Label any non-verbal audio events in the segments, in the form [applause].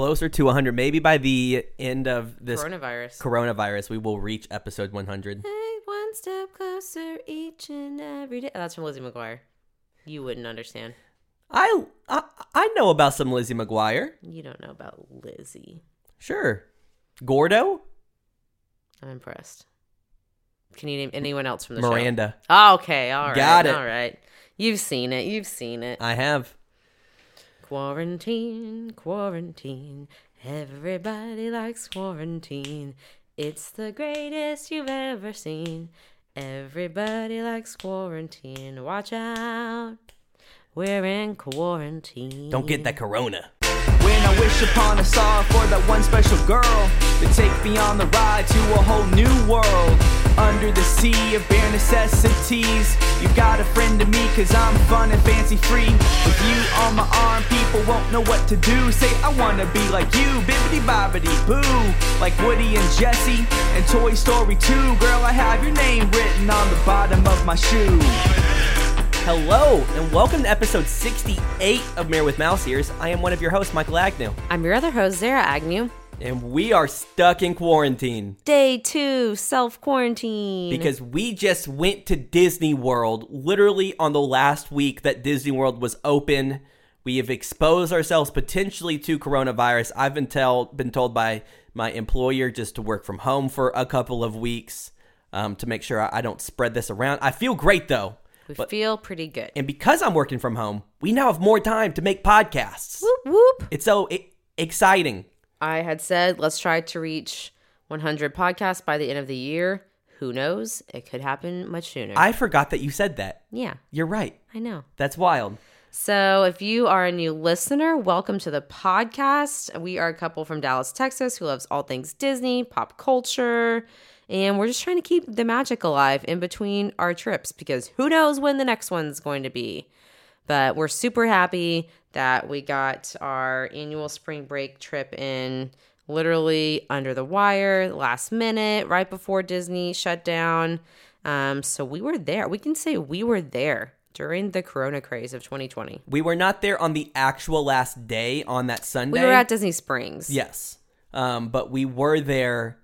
closer to 100. Maybe by the end of this Coronavirus. coronavirus, we will reach episode 100. Hey, one step closer each and every day. Oh, that's from Lizzie McGuire. You wouldn't understand. I, I I know about some Lizzie McGuire. You don't know about Lizzie. Sure. Gordo? I'm impressed. Can you name anyone else from the show? Miranda. Oh, okay, all right. Got it. All right. You've seen it. You've seen it. I have. Quarantine, quarantine. Everybody likes quarantine. It's the greatest you've ever seen. Everybody likes quarantine. Watch out. We're in quarantine. Don't get that corona. When I wish upon a star for that one special girl to take me on the ride to a whole new world. Under the sea of bare necessities, you got a friend to me cause I'm fun and fancy free. With you on my arm, people won't know what to do. Say, I wanna be like you, bibbity bobbity boo. Like Woody and Jesse and Toy Story 2. Girl, I have your name written on the bottom of my shoe. Hello, and welcome to episode 68 of Mayor with Mouse Ears. I am one of your hosts, Michael Agnew, I'm your other host, Zara Agnew. And we are stuck in quarantine Day two, self quarantine. because we just went to Disney World literally on the last week that Disney World was open. We have exposed ourselves potentially to coronavirus. I've been tell been told by my employer just to work from home for a couple of weeks um, to make sure I I don't spread this around. I feel great though. we but- feel pretty good. And because I'm working from home, we now have more time to make podcasts. Whoop whoop. It's so e- exciting. I had said let's try to reach 100 podcasts by the end of the year. Who knows? It could happen much sooner. I forgot that you said that. yeah, You're right. I know. That's wild. So, if you are a new listener, welcome to the podcast. We are a couple from Dallas, Texas, who loves all things Disney, pop culture, and we're just trying to keep the magic alive in between our trips because who knows when the next one's going to be. But we're super happy that we got our annual spring break trip in literally under the wire, last minute, right before Disney shut down. Um, so we were there. We can say we were there during the corona craze of 2020. We were not there on the actual last day on that Sunday. We were at Disney Springs. yes, um, but we were there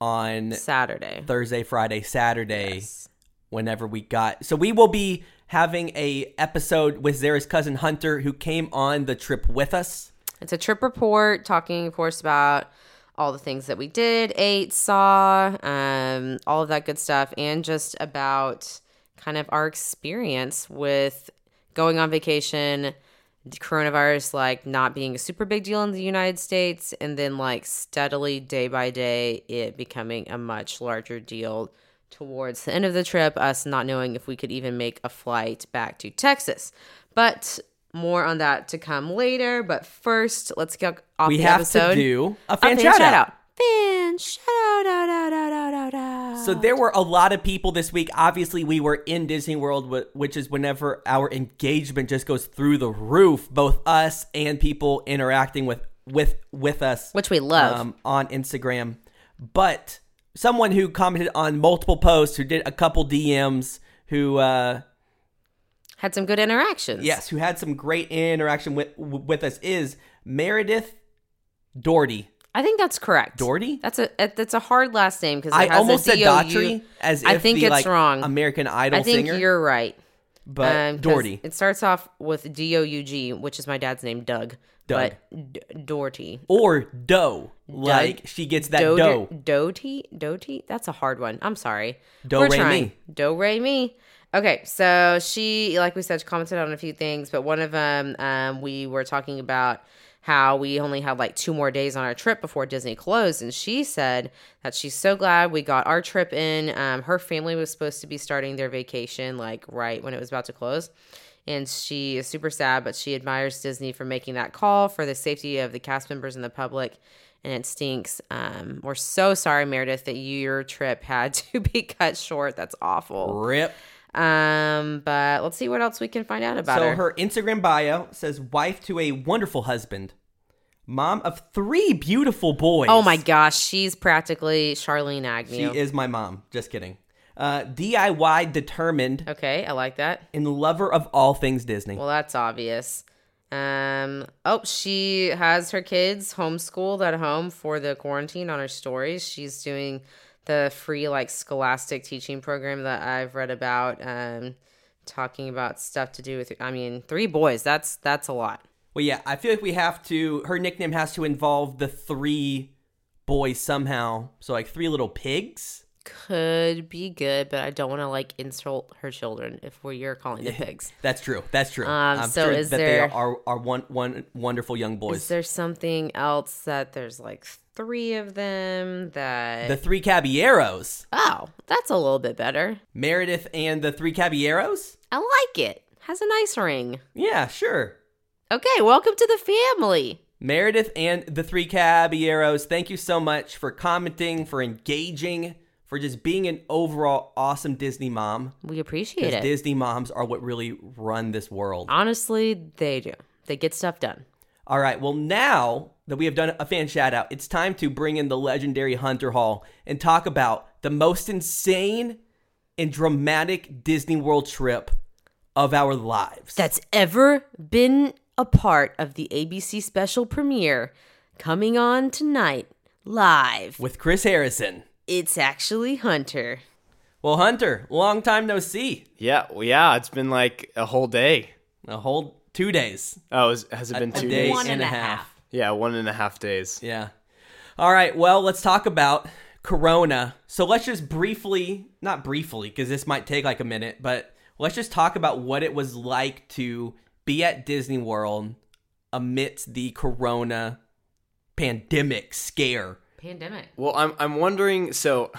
on Saturday. Thursday, Friday, Saturday. Yes. Whenever we got, so we will be having a episode with Zara's cousin Hunter, who came on the trip with us. It's a trip report talking, of course, about all the things that we did, ate, saw, um, all of that good stuff, and just about kind of our experience with going on vacation, coronavirus like not being a super big deal in the United States, and then like steadily day by day it becoming a much larger deal towards the end of the trip, us not knowing if we could even make a flight back to Texas. But more on that to come later. But first, let's get off we the have to do a A fan, shout, out. Fan shout out, out, out, out, out, out, out. So there were a lot of people this week. Obviously, we were in Disney World, which is whenever our engagement just goes through the roof. Both us and people interacting with with with us, Which we love. um, on Instagram. But someone who commented on multiple posts, who did a couple DMs, who uh, Had some good interactions. yes, who had some great interaction with with us is Meredith Doherty. I think that's correct. Doherty. That's a that's a hard last name because I almost said. Daughtry as if I think the it's like, wrong. American Idol I think singer, you're right. But Um, Doherty. It starts off with D O U G, which is my dad's name, Doug. Doug. But D- Doherty. or dough. Like she gets that Doe-. Doty? Doty? That's a hard one. I'm sorry. Do, We're re, trying. mi. Do re mi. Okay, so she, like we said, commented on a few things, but one of them, um, we were talking about how we only had like two more days on our trip before Disney closed, and she said that she's so glad we got our trip in. Um, her family was supposed to be starting their vacation like right when it was about to close. And she is super sad, but she admires Disney for making that call for the safety of the cast members and the public and it stinks. Um, we're so sorry, Meredith, that your trip had [laughs] to be cut short. That's awful. Rip. Um, but let's see what else we can find out about it. So her. her Instagram bio says wife to a wonderful husband, mom of three beautiful boys. Oh my gosh, she's practically Charlene Agnew. She is my mom. Just kidding. Uh, DIY determined okay, I like that. and lover of all things Disney. Well, that's obvious. Um. Oh, she has her kids homeschooled at home for the quarantine on her stories. She's doing the free like scholastic teaching program that I've read about. Um, talking about stuff to do with. I mean, three boys. That's that's a lot. Well, yeah, I feel like we have to. Her nickname has to involve the three boys somehow. So like three little pigs. Could be good, but I don't want to like insult her children if we're you're calling them [laughs] pigs. That's true. That's true. Um, I'm so sure is that there- they are are one one wonderful young boys. Is there something else that there's like three of them that the three caballeros, Oh, that's a little bit better. Meredith and the three caballeros. I like it. Has a nice ring. Yeah, sure. Okay, welcome to the family. Meredith and the three caballeros. Thank you so much for commenting, for engaging, for just being an overall awesome Disney mom. We appreciate it. Disney moms are what really run this world. Honestly, they do. They get stuff done. All right. Well, now that we have done a fan shout out, it's time to bring in the legendary Hunter Hall and talk about the most insane and dramatic Disney World trip of our lives. That's ever been a part of the ABC special premiere coming on tonight live. with Chris Harrison. It's actually Hunter. Well, Hunter, long time no see. Yeah, well, yeah, it's been like a whole day. A whole two days. Oh, is, has it been a two day days? One and and a a half. half. Yeah, one and a half days. Yeah. All right. Well, let's talk about Corona. So let's just briefly, not briefly, because this might take like a minute, but let's just talk about what it was like to be at Disney World amidst the Corona pandemic scare. Pandemic. Well, I'm I'm wondering. So,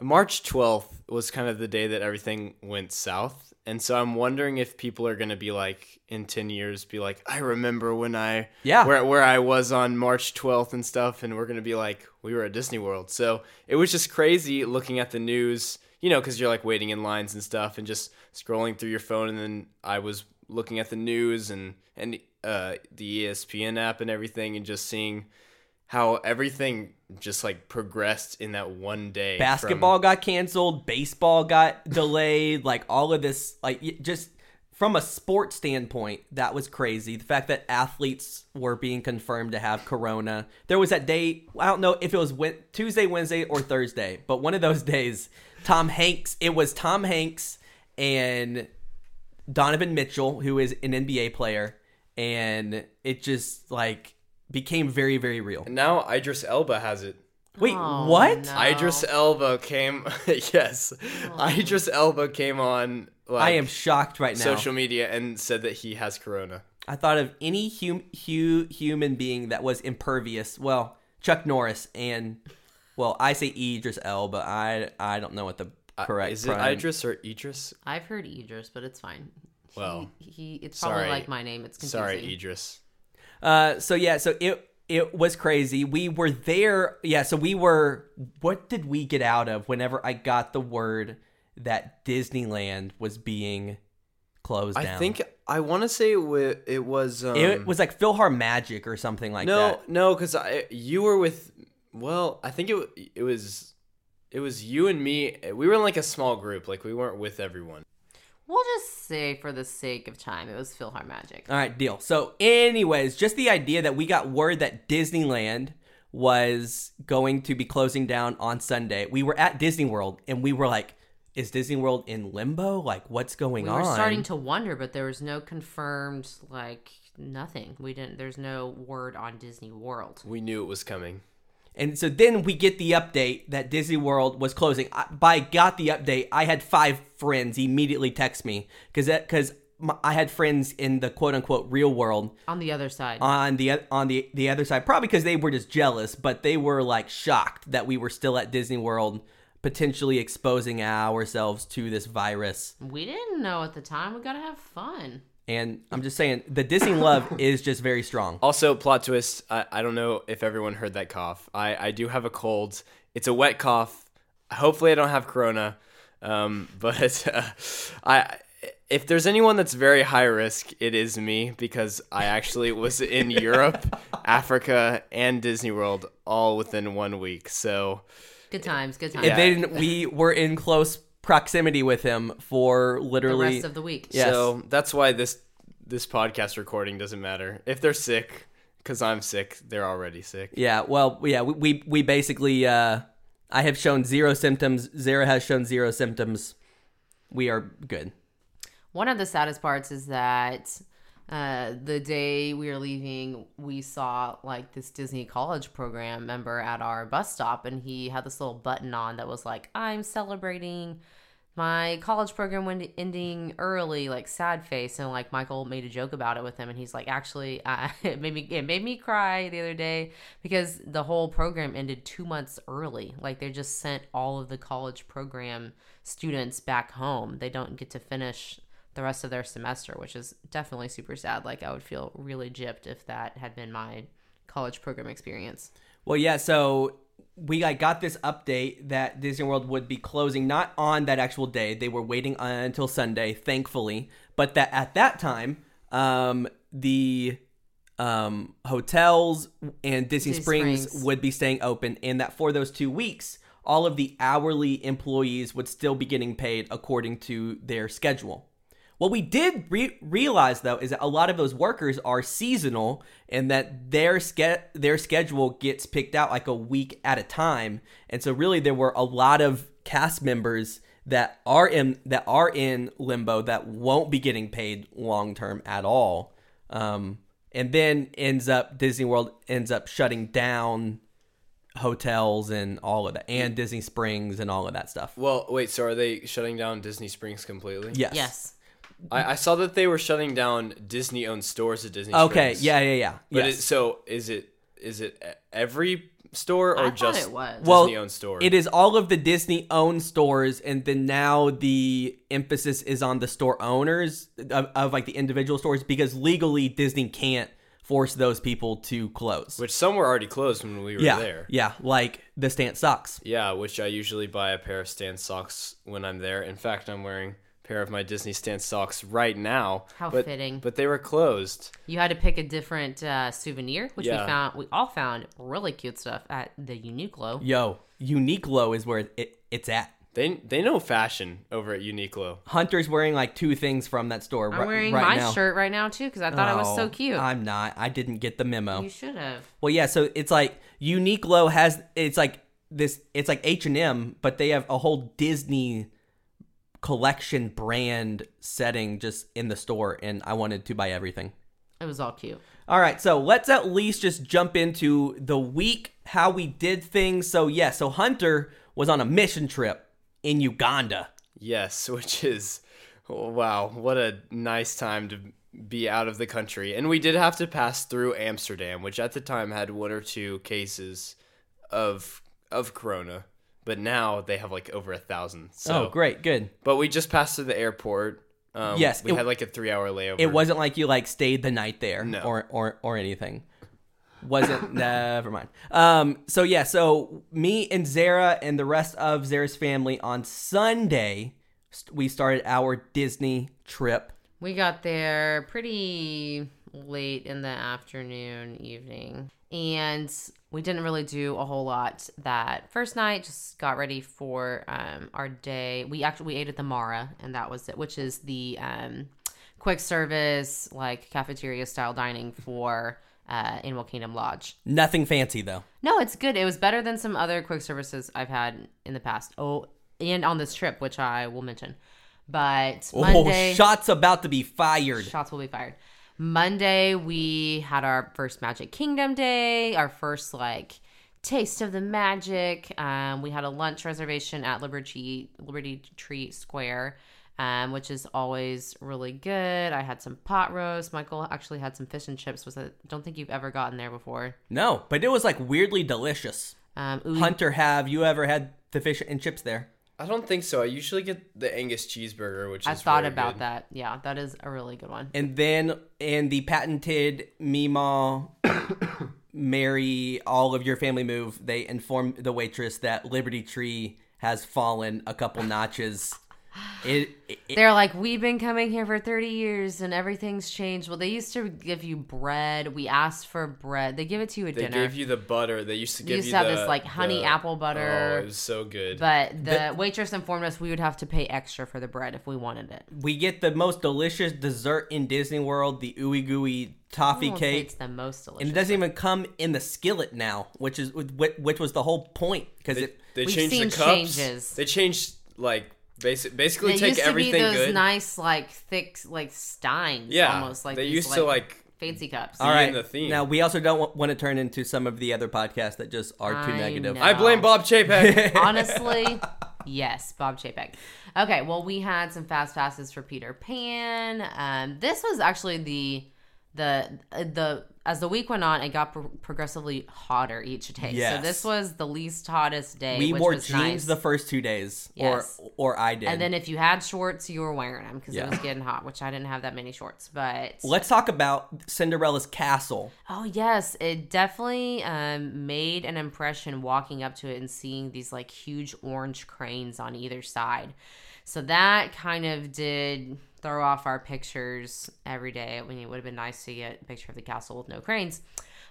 March 12th was kind of the day that everything went south, and so I'm wondering if people are gonna be like in 10 years, be like, I remember when I Yeah. where where I was on March 12th and stuff, and we're gonna be like, we were at Disney World. So it was just crazy looking at the news, you know, because you're like waiting in lines and stuff, and just scrolling through your phone, and then I was looking at the news and and uh, the ESPN app and everything, and just seeing how everything just like progressed in that one day. from- Basketball got canceled, baseball got delayed, [laughs] like all of this, like just from a sports standpoint, that was crazy. The fact that athletes were being confirmed to have corona. There was that day, I don't know if it was Tuesday, Wednesday, or Thursday, but one of those [laughs] days, Tom Hanks, it was Tom Hanks and Donovan Mitchell, who is an NBA player, and it just like became very, very real. And now Idris Elba has it. Wait, Oh, what? no. Idris Elba came. [laughs] yes, oh. Idris Elba came on. Like, I am shocked right now. social media and said that he has corona. I thought of any hum- hu- human being that was impervious. Well, Chuck Norris and well, I say Idris Elba. I I don't know what the correct Uh, Is it pronoun- Idris or Idris? I've heard Idris, but it's fine. Well, he, he it's probably sorry. like my name. It's confusing. Sorry, Idris. Uh, so yeah, so it it was crazy. We were there. Yeah, so we were. What did we get out of whenever I got the word that Disneyland was being closed down? I down? think I want to say it, wa- it was. Um, it was like PhilharMagic or something like no, that. no, no, because I you were with. Well, I think it it was. It was you and me. Eh, we were in like a small group. Like we weren't with everyone. We'll just say, for the sake of time, it was PhilharMagic. All right, deal. So, anyways, just the idea that we got word that Disneyland was going to be closing down on Sunday. We were at Disney World and we were like, is Disney World in limbo? Like, what's going we on? We were starting to wonder, but there was no confirmed, like, nothing. We didn't, there's no word on Disney World. We knew it was coming. And so then we get the update that Disney World was closing. I, by got the update, I had five friends immediately text me because because I had friends in the quote unquote real world On the other side. on the on the the other side, probably because they were just jealous, but they were like shocked that we were still at Disney World, potentially exposing ourselves to this virus. we didn't know at the time. We gotta have fun. And I'm just saying, the Disney love [laughs] is just very strong. Also, plot twist. I, I don't know if everyone heard that cough. I, I do have a cold. It's a wet cough. Hopefully, I don't have corona. Um, [laughs] but uh, I if there's anyone that's very high risk, it is me because I actually was in [laughs] Europe, Africa, and Disney World all within one week. So Good times, good times. And then we were in close proximity with him for literally the rest of the week. Yes. so that's why this this podcast recording doesn't matter. If they're sick, because I'm sick, they're already sick. Yeah, well, yeah, we we, we basically uh I have shown zero symptoms. Zara has shown zero symptoms. We are good. One of the saddest parts is that uh, the day we were leaving, we saw like this Disney college program member at our bus stop, and he had this little button on that was like, I'm celebrating my college program went ending early, like sad face, and like Michael made a joke about it with him, and he's like, actually, uh, [laughs] it made me it made me cry the other day because the whole program ended two months early. Like they just sent all of the college program students back home. They don't get to finish the rest of their semester, which is definitely super sad. Like I would feel really gypped if that had been my college program experience. Well, yeah, so we like, got this update that Disney World would be closing not on that actual day. They were waiting until Sunday, thankfully, but that at that time, um, the um, hotels and Disney, Disney Springs, Springs. would be staying open, and that for those two weeks, all of the hourly employees would still be getting paid according to their schedule. What we did re- realize though is that a lot of those workers are seasonal and that their ske- their schedule gets picked out like a week at a time. And so really there were a lot of cast members that are in that are in limbo that won't be getting paid long term at all. Um, and then ends up Disney World ends up shutting down hotels and all of that and Disney Springs and all of that stuff. Well, wait. So are they shutting down Disney Springs completely? Yes. Yes. I, I saw that they were shutting down Disney-owned stores at Disney. Okay. Springs. Yeah. Yeah. Yeah. But yes. it, so is it is it every store or I just it was. Well, Disney-owned store? It is all of the Disney owned stores, and then now the emphasis is on the store owners of, of like the individual stores because legally Disney can't force those people to close. which some were already closed when we were yeah, there. yeah, like the Stance socks. Yeah, which I usually buy a pair of Stance socks when I'm there. In fact, I'm wearing a pair of my Disney Stance socks right now. How but, fitting. But they were closed. You had to pick a different uh, souvenir, which Yeah. we found. We all found really cute stuff at the Uniqlo. Yo, Uniqlo is where it, it's at. They they know fashion over at Uniqlo. Hunter's wearing like two things from that store. I'm ri- wearing right my now. shirt right now too because I thought it was so Oh, cute. I'm not. I didn't get the memo. you should have. Well, yeah. So it's like Uniqlo has. It's like this. It's like H and M, but they have a whole Disney collection brand setting just in the store, and I wanted to buy everything. It was all cute. All right, so let's at least just jump into the week how we did things. So yeah, so Hunter was on a mission trip in Uganda. Yes, [laughs] which is wow, what a nice time to be out of the country. And we did have to pass through Amsterdam, which at the time had one or two cases of of corona, but now they have like over a thousand. So oh, great, good. But we just passed through the airport. Um, Yes, we it- had like a three-hour layover. It wasn't like you like stayed the night there No. or or or anything. Wasn't [laughs] never mind. Um so yeah, so me and Zara and the rest of Zara's family on Sunday we started our Disney trip. We got there pretty late in the afternoon, evening, and we didn't really do a whole lot that first night. Just got ready for um, our day. We actually we ate at the Mara, and that was it, which is the um, quick service like cafeteria style dining for uh, Animal Kingdom Lodge. Nothing fancy though. No, it's good. It was better than some other quick services I've had in the past. Oh, and on this trip, which I will mention. But Monday, Oh, shots about to be fired. shots will be fired. Monday, we had our first Magic Kingdom day, our first like taste of the magic. Um, we had a lunch reservation at Liberty Liberty Tree Square, um, which is always really good. I had some pot roast. Michael actually had some fish and chips. Was I don't think you've ever gotten there before. No, but it was like weirdly delicious. Um, Hunter, have you ever had the fish and chips there? I don't think so. I usually get the Angus cheeseburger, which I thought about good. that. Yeah, that is a really good one. And then in the patented Meemaw Mary all of your family move, they inform the waitress that Liberty Tree has fallen a couple notches It, it, They're like, we've been coming here for 30 years and everything's changed. Well, they used to give you bread. We asked for bread. They give it to you at They dinner. They gave you the butter. They used to give used you to have the, this, like, honey the- apple butter. Oh, it was so good. but the, waitress informed us we would have to pay extra for the bread if we wanted it. we get the most delicious dessert in Disney World, the ooey gooey toffee cake. It's the most delicious. And it doesn't even come in the skillet now, which is which, which was the whole point because they, it they We've changed seen the cups. changes. They changed like basic, basically They take used to be everything those good. nice, like thick, like steins. yeah, almost like they these, used to like fancy cups. All right, the theme. Now we also don't want, want to turn into some of the other podcasts that just are too I negative. know. I blame Bob Chapek. [laughs] Honestly, yes, Bob Chapek. Okay, well, we had some fast passes for Peter Pan. Um, this was actually the the uh, the as the week went on, it got pro- progressively hotter each day. Yes. So this was the least hottest day. we wore jeans nice. the first two days, Yes. or or I did. and then if you had shorts, you were wearing them because Yeah. it was getting hot. Which I didn't have that many shorts, but let's talk about Cinderella's castle. Oh yes, it definitely um, made an impression walking up to it and seeing these like huge orange cranes on either side. So that kind of did throw off our pictures every day. I mean, it would have been nice to get a picture of the castle with no cranes.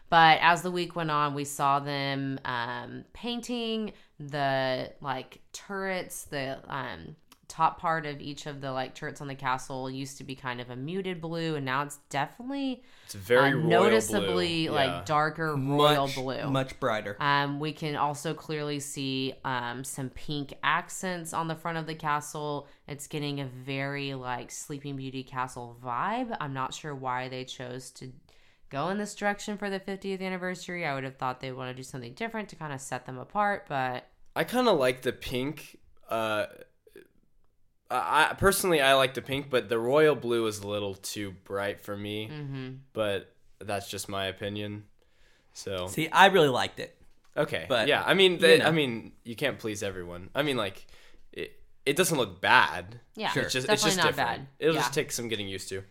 But as the week went on, we saw them um, painting the like turrets, the um, top part of each of the like turrets on the castle used to be kind of a muted blue, and now it's definitely It's very uh, royal noticeably blue. like Yeah. darker royal much, blue. much brighter. Um, we can also clearly see um, some pink accents on the front of the castle. It's getting a very like Sleeping Beauty castle vibe. I'm not sure why they chose to go in this direction for the 50th anniversary. I would have thought they want to do something different to kind of set them apart, but I kind of like the pink. Uh, I I- personally I like the pink, but the royal blue is a little too bright for me. mm-hmm. But that's just my opinion. So See, I really liked it. okay, but, yeah, I mean, you know. I mean, you can't please everyone. I mean, like, it it doesn't look bad. yeah, Sure. It's just definitely it's just not different. bad. It'll yeah. just take some getting used to.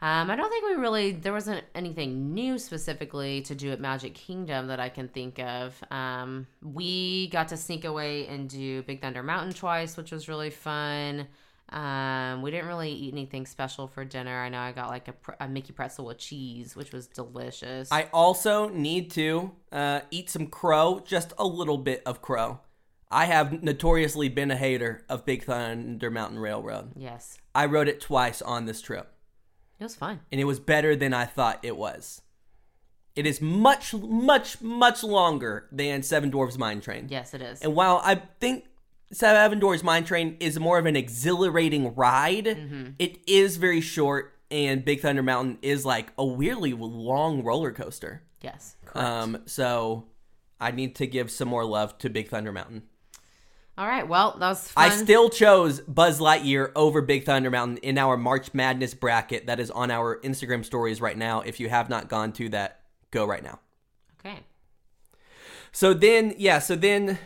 Um, I don't think we really there wasn't anything new specifically to do at Magic Kingdom that I can think of. Um, we got to sneak away and do Big Thunder Mountain twice, which was really fun. Um, we didn't really eat anything special for dinner. I know I got like a, a Mickey pretzel with cheese, which was delicious. I also need to uh, eat some crow, just a little bit of crow. I have notoriously been a hater of Big Thunder Mountain Railroad. yes, I rode it twice on this trip, it was fun. and it was better than I thought it was. It is much, much, much longer than Seven Dwarfs Mine Train. Yes, it is. And while I think Seven Dwarfs Mine Train is more of an exhilarating ride, Mm-hmm. it is very short, and Big Thunder Mountain is like a weirdly long roller coaster. yes, correct. Um, so I need to give some more love to Big Thunder Mountain. All right, well, that was fun. I still chose Buzz Lightyear over Big Thunder Mountain in our March Madness bracket that is on our Instagram stories right now. If you have not gone to that, go right now. okay. So then, yeah, so then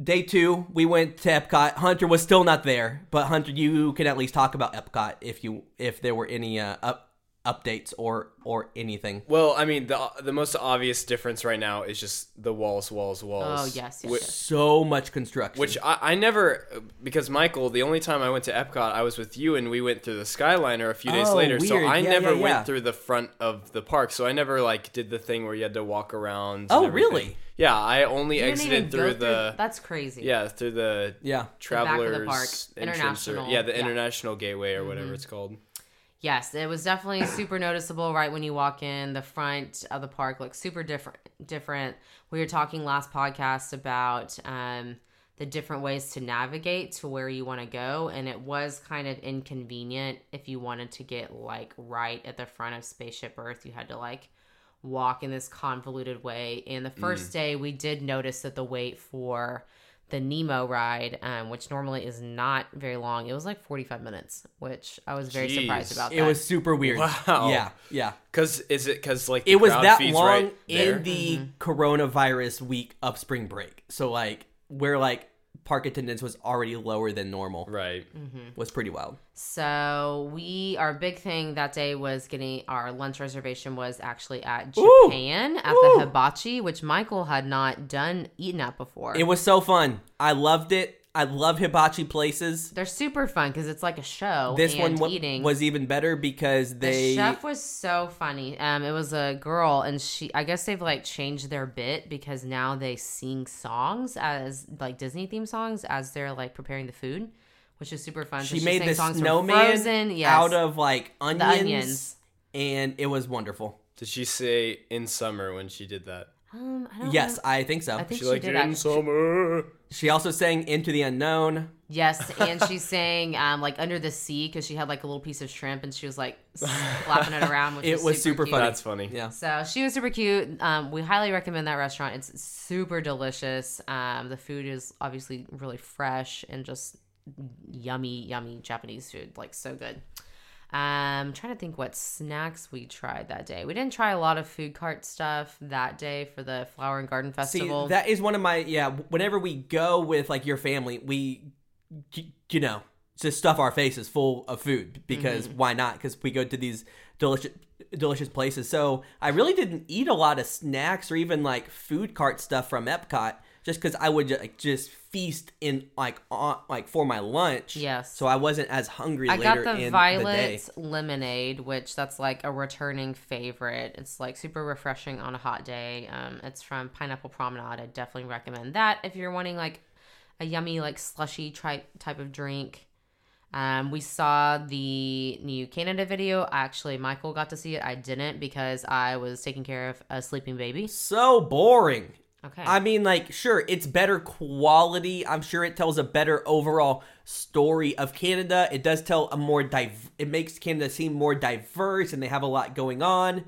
day two, we went to Epcot. Hunter was still not there, but Hunter, you can at least talk about Epcot if you if there were any uh, up, updates or or anything. Well, I mean, the the most obvious difference right now is just the walls, walls, walls. Oh yes, yes, Whi- yes. So much construction. Which I, I never, because Michael, the only time I went to Epcot, I was with you and we went through the Skyliner a few days Oh, later. So. I Yeah, never yeah, yeah. went through the front of the park. So I never like did the thing where you had to walk around. Oh, everything. really? Yeah, I only You exited go through the. That's crazy. yeah, through the yeah. back of the travelers park. entrance or- International, yeah, the yeah. Mm-hmm. international gateway or whatever it's called. Yes, it was definitely super noticeable right when you walk in. The front of the park looks super different. Different. We were talking last podcast about um, the different ways to navigate to where you want to go, and it was kind of inconvenient if you wanted to get like right at the front of Spaceship Earth. You had to like walk in this convoluted way. And the first day, we did notice that the wait for the Nemo ride, um, which normally is not very long, it was like 45 minutes, which I was very surprised Jeez. about. It was super weird. Wow. Yeah, yeah. Cause is it cause like the It was crowd that feed's long right there? in the coronavirus week of spring break. So like we're like park attendance was already lower than normal right. Mm-hmm. was pretty wild. So we our big thing that day was getting our lunch reservation was actually at Ooh. Japan at Ooh. the hibachi, which Michael had not done eaten at before. It was so fun. I loved it. I love hibachi places. They're super fun because it's like a show. This and one wa- eating. was even better because The they chef was so funny. Um, it was a girl, and she. I guess they've like changed their bit because now they sing songs as like Disney theme songs as they're like preparing the food, which is super fun. So she made sang this songs from snowman Frozen, yes, out of like onions, onions. and it was wonderful. Did she say in summer when she did that? Um, I don't Yes, know. I think so. I think She she, like did. in summer. she also sang "Into the Unknown." Yes, and she [laughs] sang um, like under the sea because she had like a little piece of shrimp and she was like slapping it around. Which [laughs] It was, was super cute. funny. That's funny. Yeah, So she was super cute. Um, we highly recommend that restaurant. It's super delicious. Um, the food is obviously really fresh and just yummy, yummy Japanese food. Like so good. Um, trying to think what snacks we tried that day. We didn't try a lot of food cart stuff that day for the Flower and Garden see, Festival. that is one of my yeah. Whenever we go with like your family, we you know just stuff our faces full of food because Mm-hmm. why not? Because we go to these delicious delicious places. So I really didn't eat a lot of snacks or even like food cart stuff from Epcot, just because I would ju- like just feast in like on like for my lunch. Yes. So I wasn't as hungry. I later got the in the violet lemonade, which that's like a returning favorite. It's like super refreshing on a hot day. Um, it's from Pineapple Promenade. I definitely recommend that if you're wanting like a yummy like slushy type type of drink. Um, we saw the new Canada video. Actually, Michael got to see it. I didn't because I was taking care of a sleeping baby. So boring. Okay. I mean, like, sure, it's better quality. I'm sure it tells a better overall story of Canada. It does tell a more div. It makes Canada seem more diverse, and they have a lot going on.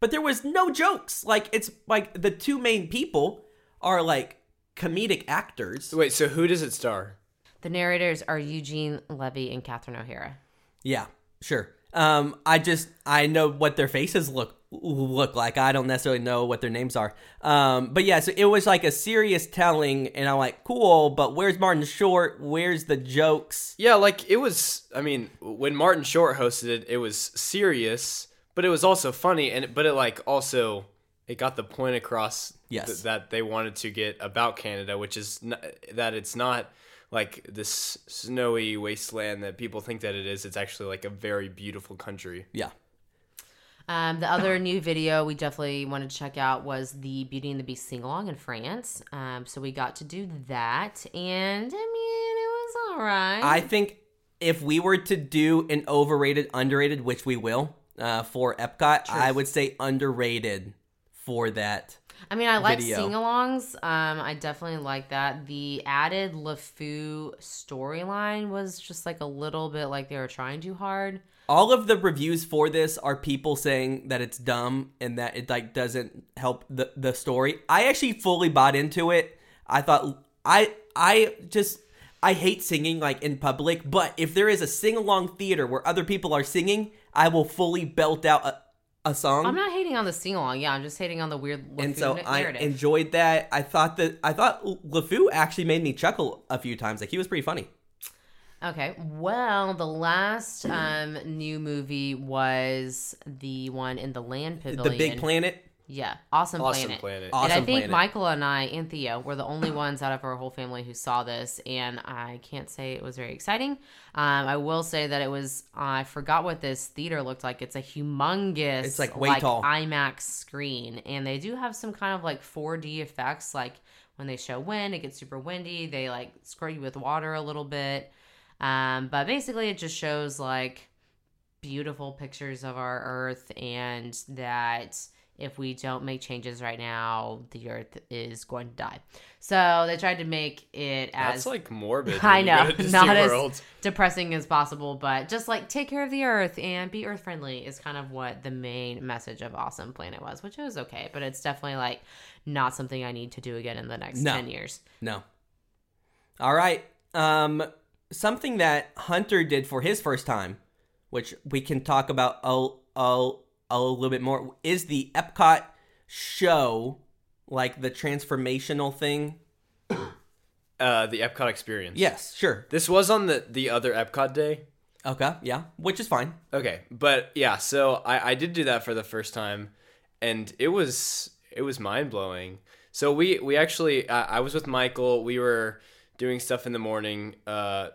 But there was no jokes. Like, it's like the two main people are like comedic actors. Wait, so who does it star? the narrators are Eugene Levy and Catherine O'Hara. Yeah, sure. Um, I just I know what their faces look look like. I don't necessarily know what their names are. Um, but yeah, so it was like a serious telling, and I'm like, cool. But where's Martin Short? Where's the jokes? Yeah, like it was. I mean, when Martin Short hosted it, it was serious, but it was also funny, and but it like also it got the point across Yes. th- that they wanted to get about Canada, which is n- that it's not like this snowy wasteland that people think that it is. It's actually like a very beautiful country. Yeah. Um, the other new video we definitely wanted to check out was the Beauty and the Beast sing along in France. Um, so we got to do that, and I mean, it was all right. I think if we were to do an overrated, underrated, which we will, uh, for Epcot, I would say underrated for that. I mean, I like sing-alongs. Um, I definitely like that. The added LeFou storyline was just like a little bit like they were trying too hard. All of the reviews for this are people saying that it's dumb and that it like doesn't help the the story. I actually fully bought into it. I thought I I just I hate singing like in public, but if there is a sing along theater where other people are singing, I will fully belt out a, a song. I'm not hating on the sing-along. Yeah, I'm just hating on the weird LeFou and so I narrative. enjoyed that. I thought that I thought LeFou actually made me chuckle a few times. Like he was pretty funny. Okay. Well, the last um, new movie was the one in the land pavilion. The Big Planet. Yeah, awesome, Awesome planet. Planet. and I think Planet. Michael and I and Theo were the only ones out of our whole family who saw this, and I can't say it was very exciting. Um, I will say that it was. I forgot what this theater looked like. It's a humongous, It's, like, way tall. IMAX screen, and they do have some kind of like 4D effects, like when they show wind, it gets super windy. They like squirt you with water a little bit, um, but basically it just shows like beautiful pictures of our earth and that if we don't make changes right now the earth is going to die so they tried to make it as That's like morbid. [laughs] i know go to Disney not World. as depressing as possible but just like take care of the earth and be earth friendly is kind of what the main message of awesome planet was which was okay but it's definitely like not something i need to do again in the next No. 10 years No. All right. Um, something that Hunter did for his first time, which we can talk about a, a, a little bit more, is the Epcot show, like the transformational thing. [coughs] Uh, the Epcot experience. Yes, sure. This was on the the other Epcot day. Okay, yeah, which is fine. Okay, but yeah, so I, I did do that for the first time, and it was it was mind blowing. So we we actually I I was with Michael. We were doing stuff in the morning. Uh,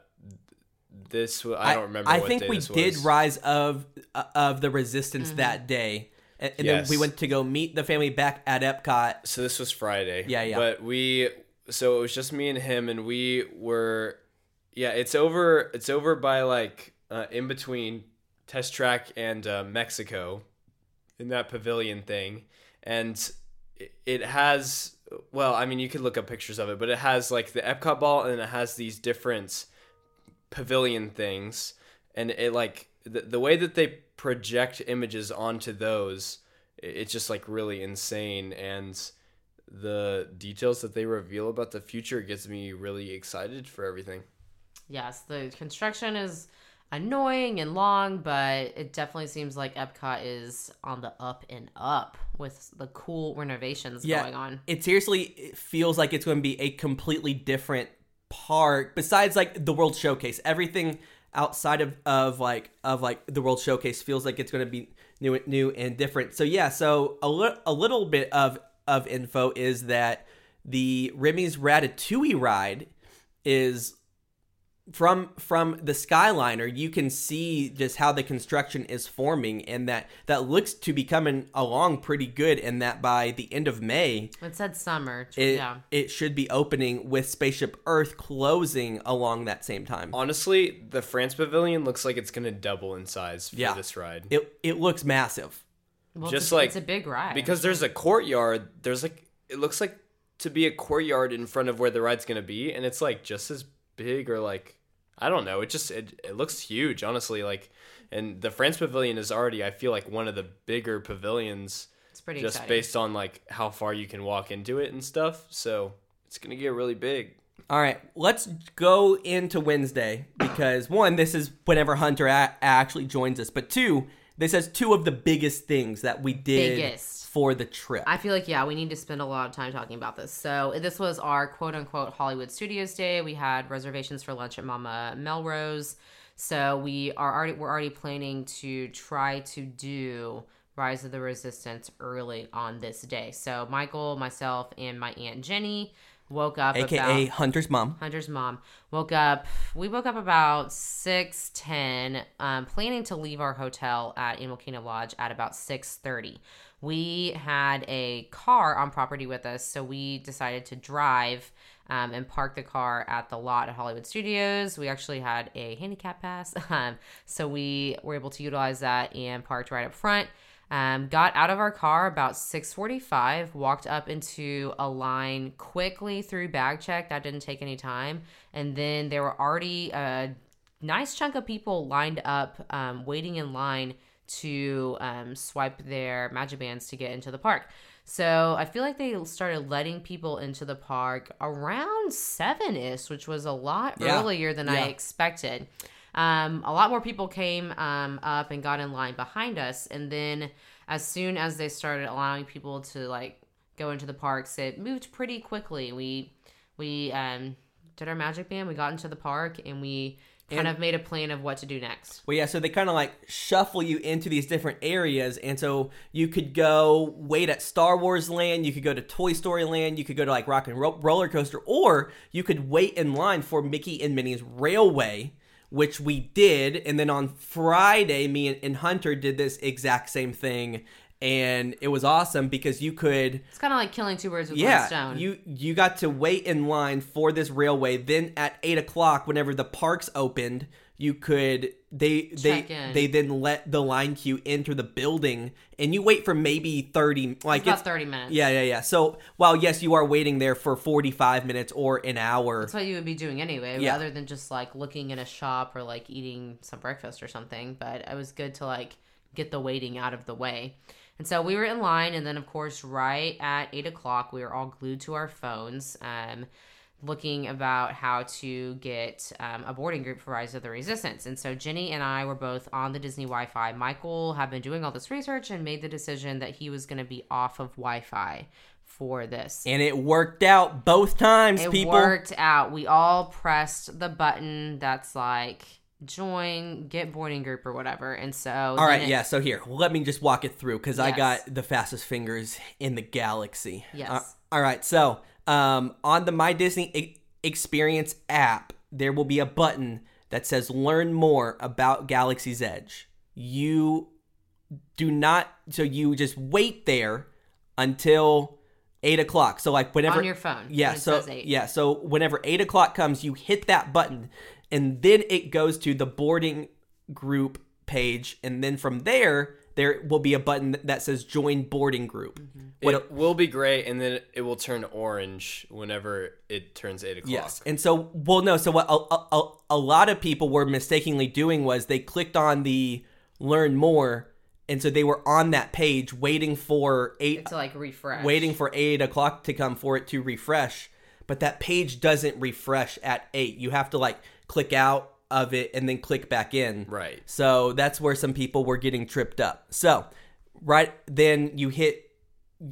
this I don't remember. I what think day we this did. Rise of uh, of the Resistance that day, and, and then we went to go meet the family back at Epcot. So this was Friday. Yeah, yeah. But we so it was just me and him and we were yeah, it's over it's over by like uh, in between Test Track and uh, Mexico in that pavilion thing. And it- it has well, I mean you could look up pictures of it, but it has like the Epcot ball and it has these different pavilion things and it like the, the way that they project images onto those it's just like really insane and the details that they reveal about the future gets me really excited for everything Yes, the construction is annoying and long, but it definitely seems like Epcot is on the up and up with the cool renovations Yeah, going on. it seriously it feels like it's going to be a completely different park. Besides, like the World Showcase, everything outside of, of like of like the World Showcase feels like it's going to be new, new and different. So yeah, so a li- a little bit of of info is that the Remy's Ratatouille ride is from from the skyliner you can see just how the construction is forming and that that looks to be coming along pretty good and that by the end of may It said summer. it, yeah. it should be opening with spaceship earth closing along that same time honestly the france pavilion looks like it's gonna double in size for Yeah. this ride it it looks massive Well, just it's like- it's a big ride. because there's a courtyard there's like it looks like to be a courtyard in front of where the ride's gonna be and it's like just as big or like i don't know it just it, it looks huge honestly like and the france pavilion is already i feel like one of the bigger pavilions it's pretty just exciting. based on like how far you can walk into it and stuff so it's gonna get really big all right let's go into wednesday because one this is whenever hunter a- actually joins us but two this has two of the biggest things that we did Biggest. for the trip I feel like yeah, we need to spend a lot of time talking about this. So this was our quote unquote Hollywood Studios day. We had reservations for lunch at Mama Melrose. So we are already we're already planning to try to do Rise of the Resistance early on this day. So Michael, myself, and my aunt Jenny woke up aka about hunter's mom Hunter's mom woke up. We woke up about six ten, um, planning to leave our hotel at Kingdom Lodge at about six thirty. We had a car on property with us, so we decided to drive um, and park the car at the lot at Hollywood Studios. We actually had a handicap pass, [laughs] um, so we were able to utilize that and parked right up front. Um, got out of our car about 6:45, walked up into a line quickly through bag check. That didn't take any time, and then there were already a nice chunk of people lined up, um, waiting in line to um, swipe their magic bands to get into the park. So I feel like they started letting people into the park around seven ish, which was a lot Yeah. earlier than I expected. Um, a lot more people came um, up and got in line behind us, and then as soon as they started allowing people to like go into the parks, it moved pretty quickly. We we um, did our magic band, we got into the park, and we kind And- of made a plan of what to do next. Well, yeah, so they kind of like shuffle you into these different areas, and so you could go wait at Star Wars Land, you could go to Toy Story Land, you could go to like Rock and Ro- Roller Coaster, or you could wait in line for Mickey and Minnie's Railway, which we did, and then on Friday, me and, and Hunter did this exact same thing, and it was awesome because you could It's kind of like killing two birds with one yeah, stone. you you got to wait in line for this railway. Then at eight o'clock, whenever the parks opened, you could they Check they in. they then let the line queue enter the building, and you wait for maybe thirty like it's about thirty minutes. yeah yeah yeah. So while yes, you are waiting there for forty five minutes or an hour. That's what you would be doing anyway, Yeah. rather than just like looking in a shop or like eating some breakfast or something. But it was good to like get the waiting out of the way. And so we were in line, and then of course, right at eight o'clock, we were all glued to our phones, um, looking about how to get um, a boarding group for Rise of the Resistance. And so Jenny and I were both on the Disney Wi-Fi. Michael had been doing all this research and made the decision that he was going to be off of Wi-Fi for this. and it worked out both times, It people. worked out. We all pressed the button that's like join, get boarding group or whatever. And so All right, it- yeah. So here, let me just walk it through because I got the fastest fingers in the galaxy. Yes. Uh, all right. So, um, on the My Disney experience app, there will be a button that says learn more about Galaxy's Edge. You do not, so you just wait there until eight o'clock. So, like, whenever. On your phone, Yeah. So, yeah. So, whenever eight o'clock comes, you hit that button and then it goes to the boarding group page. And then from there, there will be a button that says join boarding group. Mm-hmm. What It will be gray, and then it will turn orange whenever it turns eight o'clock. Yes. And so, well, no. So, what a, a, a lot of people were mistakenly doing was they clicked on the learn more. And so they were on that page waiting for eight, to like refresh. waiting for eight o'clock to come for it to refresh. But that page doesn't refresh at eight. You have to like click out of it and then click back in. Right. So that's where some people were getting tripped up. So, right then you hit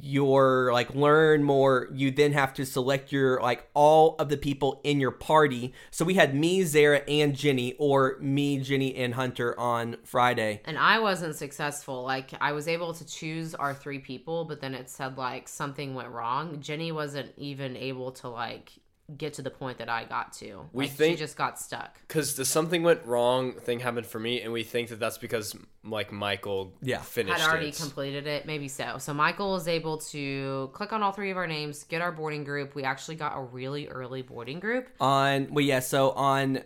your like learn more you then have to select your like all of the people in your party so we had me zara and jenny or me jenny and hunter on friday And I wasn't successful. Like I was able to choose our three people, but then it said like something went wrong. Jenny wasn't even able to like get to the point that I got to. We Like, she just got stuck. Because the something went wrong thing happened for me, and we think that that's because like Michael Yeah. finished Had already it. completed it, maybe so. So Michael was able to click on all three of our names, get our boarding group. We actually got a really early boarding group. on well yeah so on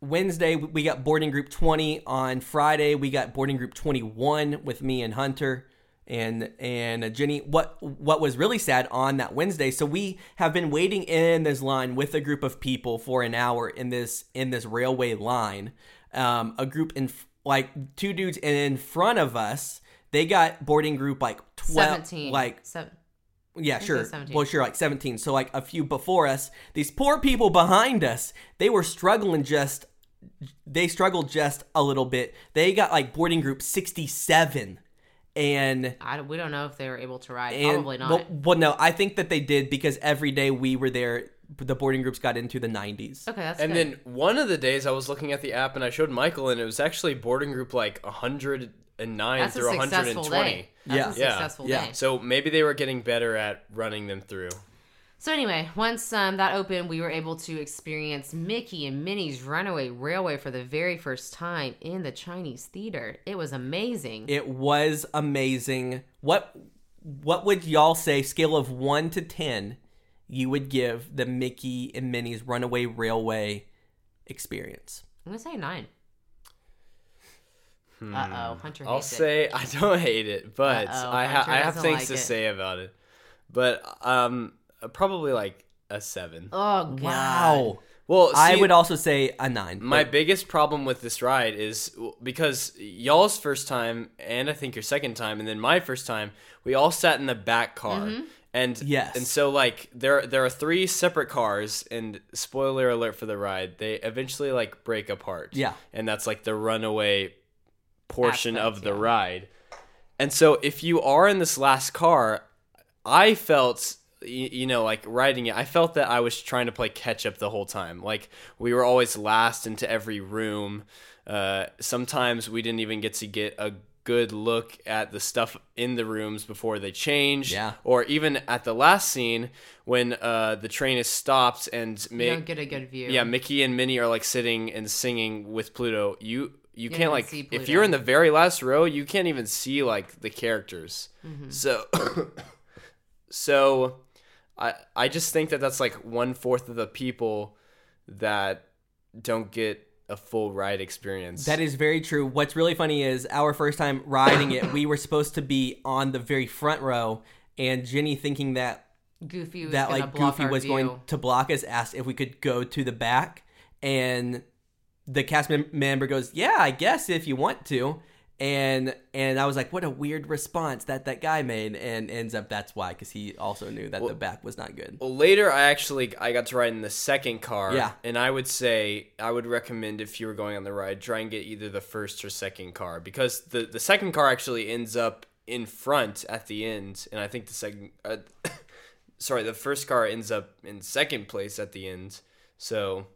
wednesday we got boarding group 20 on friday we got boarding group 21 with me and hunter and and jenny what what was really sad on that wednesday so we have been waiting in this line with a group of people for an hour in this in this railway line um a group in like two dudes in front of us they got boarding group like 12 Seventeen. like Seven. yeah, sure. Well, sure, like 17. So, like a few before us, these poor people behind us, they were struggling just, they struggled just a little bit. They got like boarding group 67. And, I, we don't know if they were able to ride. and Probably not. Well, well, no, I think that they did because every day we were there, the boarding groups got into the 90s. okay, that's And good. then one of the days I was looking at the app and I showed Michael, and it was actually boarding group like 109 that's through successful 120. day. That's Yeah. a Yeah. successful Yeah. day. So maybe they were getting better at running them through. So anyway, once um, that opened, we were able to experience Mickey and Minnie's Runaway Railway for the very first time in the Chinese theater. It was amazing. It was amazing. What what would y'all say scale of 1 to 10 you would give the Mickey and Minnie's Runaway Railway experience? I'm gonna say nine. Uh oh, Hunter. I'll hates it. say I don't hate it, but Uh-oh, I, ha- I have things like to it. say about it. But um, probably like a seven. Oh god. Wow. Well, I would also say a 9. My but- biggest problem with this ride is because y'all's first time, and I think your second time, and then my first time, we all sat in the back car. Mm-hmm. And Yes. and so like there there are three separate cars, and spoiler alert for the ride, they eventually like break apart. Yeah. and that's like the runaway portion Aspect, of the yeah. ride. And so if you are in this last car, I felt y- you know like writing it i felt that i was trying to play catch up the whole time like we were always last into every room uh, sometimes we didn't even get to get a good look at the stuff in the rooms before they changed Yeah. or even at the last scene when uh, the train is stopped and You don't get a good view. yeah mickey and minnie are like sitting and singing with pluto you you don't can't like see if you're in the very last row you can't even see like the characters Mm-hmm. so [coughs] so i i just think that that's like one fourth of the people that don't get a full ride experience That is very true. What's really funny is our first time riding it, we were supposed to be on the very front row, and Jenny, thinking that Goofy was that gonna like block Goofy was view. going to block us, asked if we could go to the back, and the cast member goes, "Yeah, I guess if you want to." And and I was like, "What a weird response that that guy made," and ends up that's why because he also knew that the back was not good. Well, later I actually I got to ride in the second car. Yeah. And I would say I would recommend if you were going on the ride, try and get either the first or second car because the the second car actually ends up in front at the end, and I think the second, uh, [coughs] sorry, the first car ends up in second place at the end. So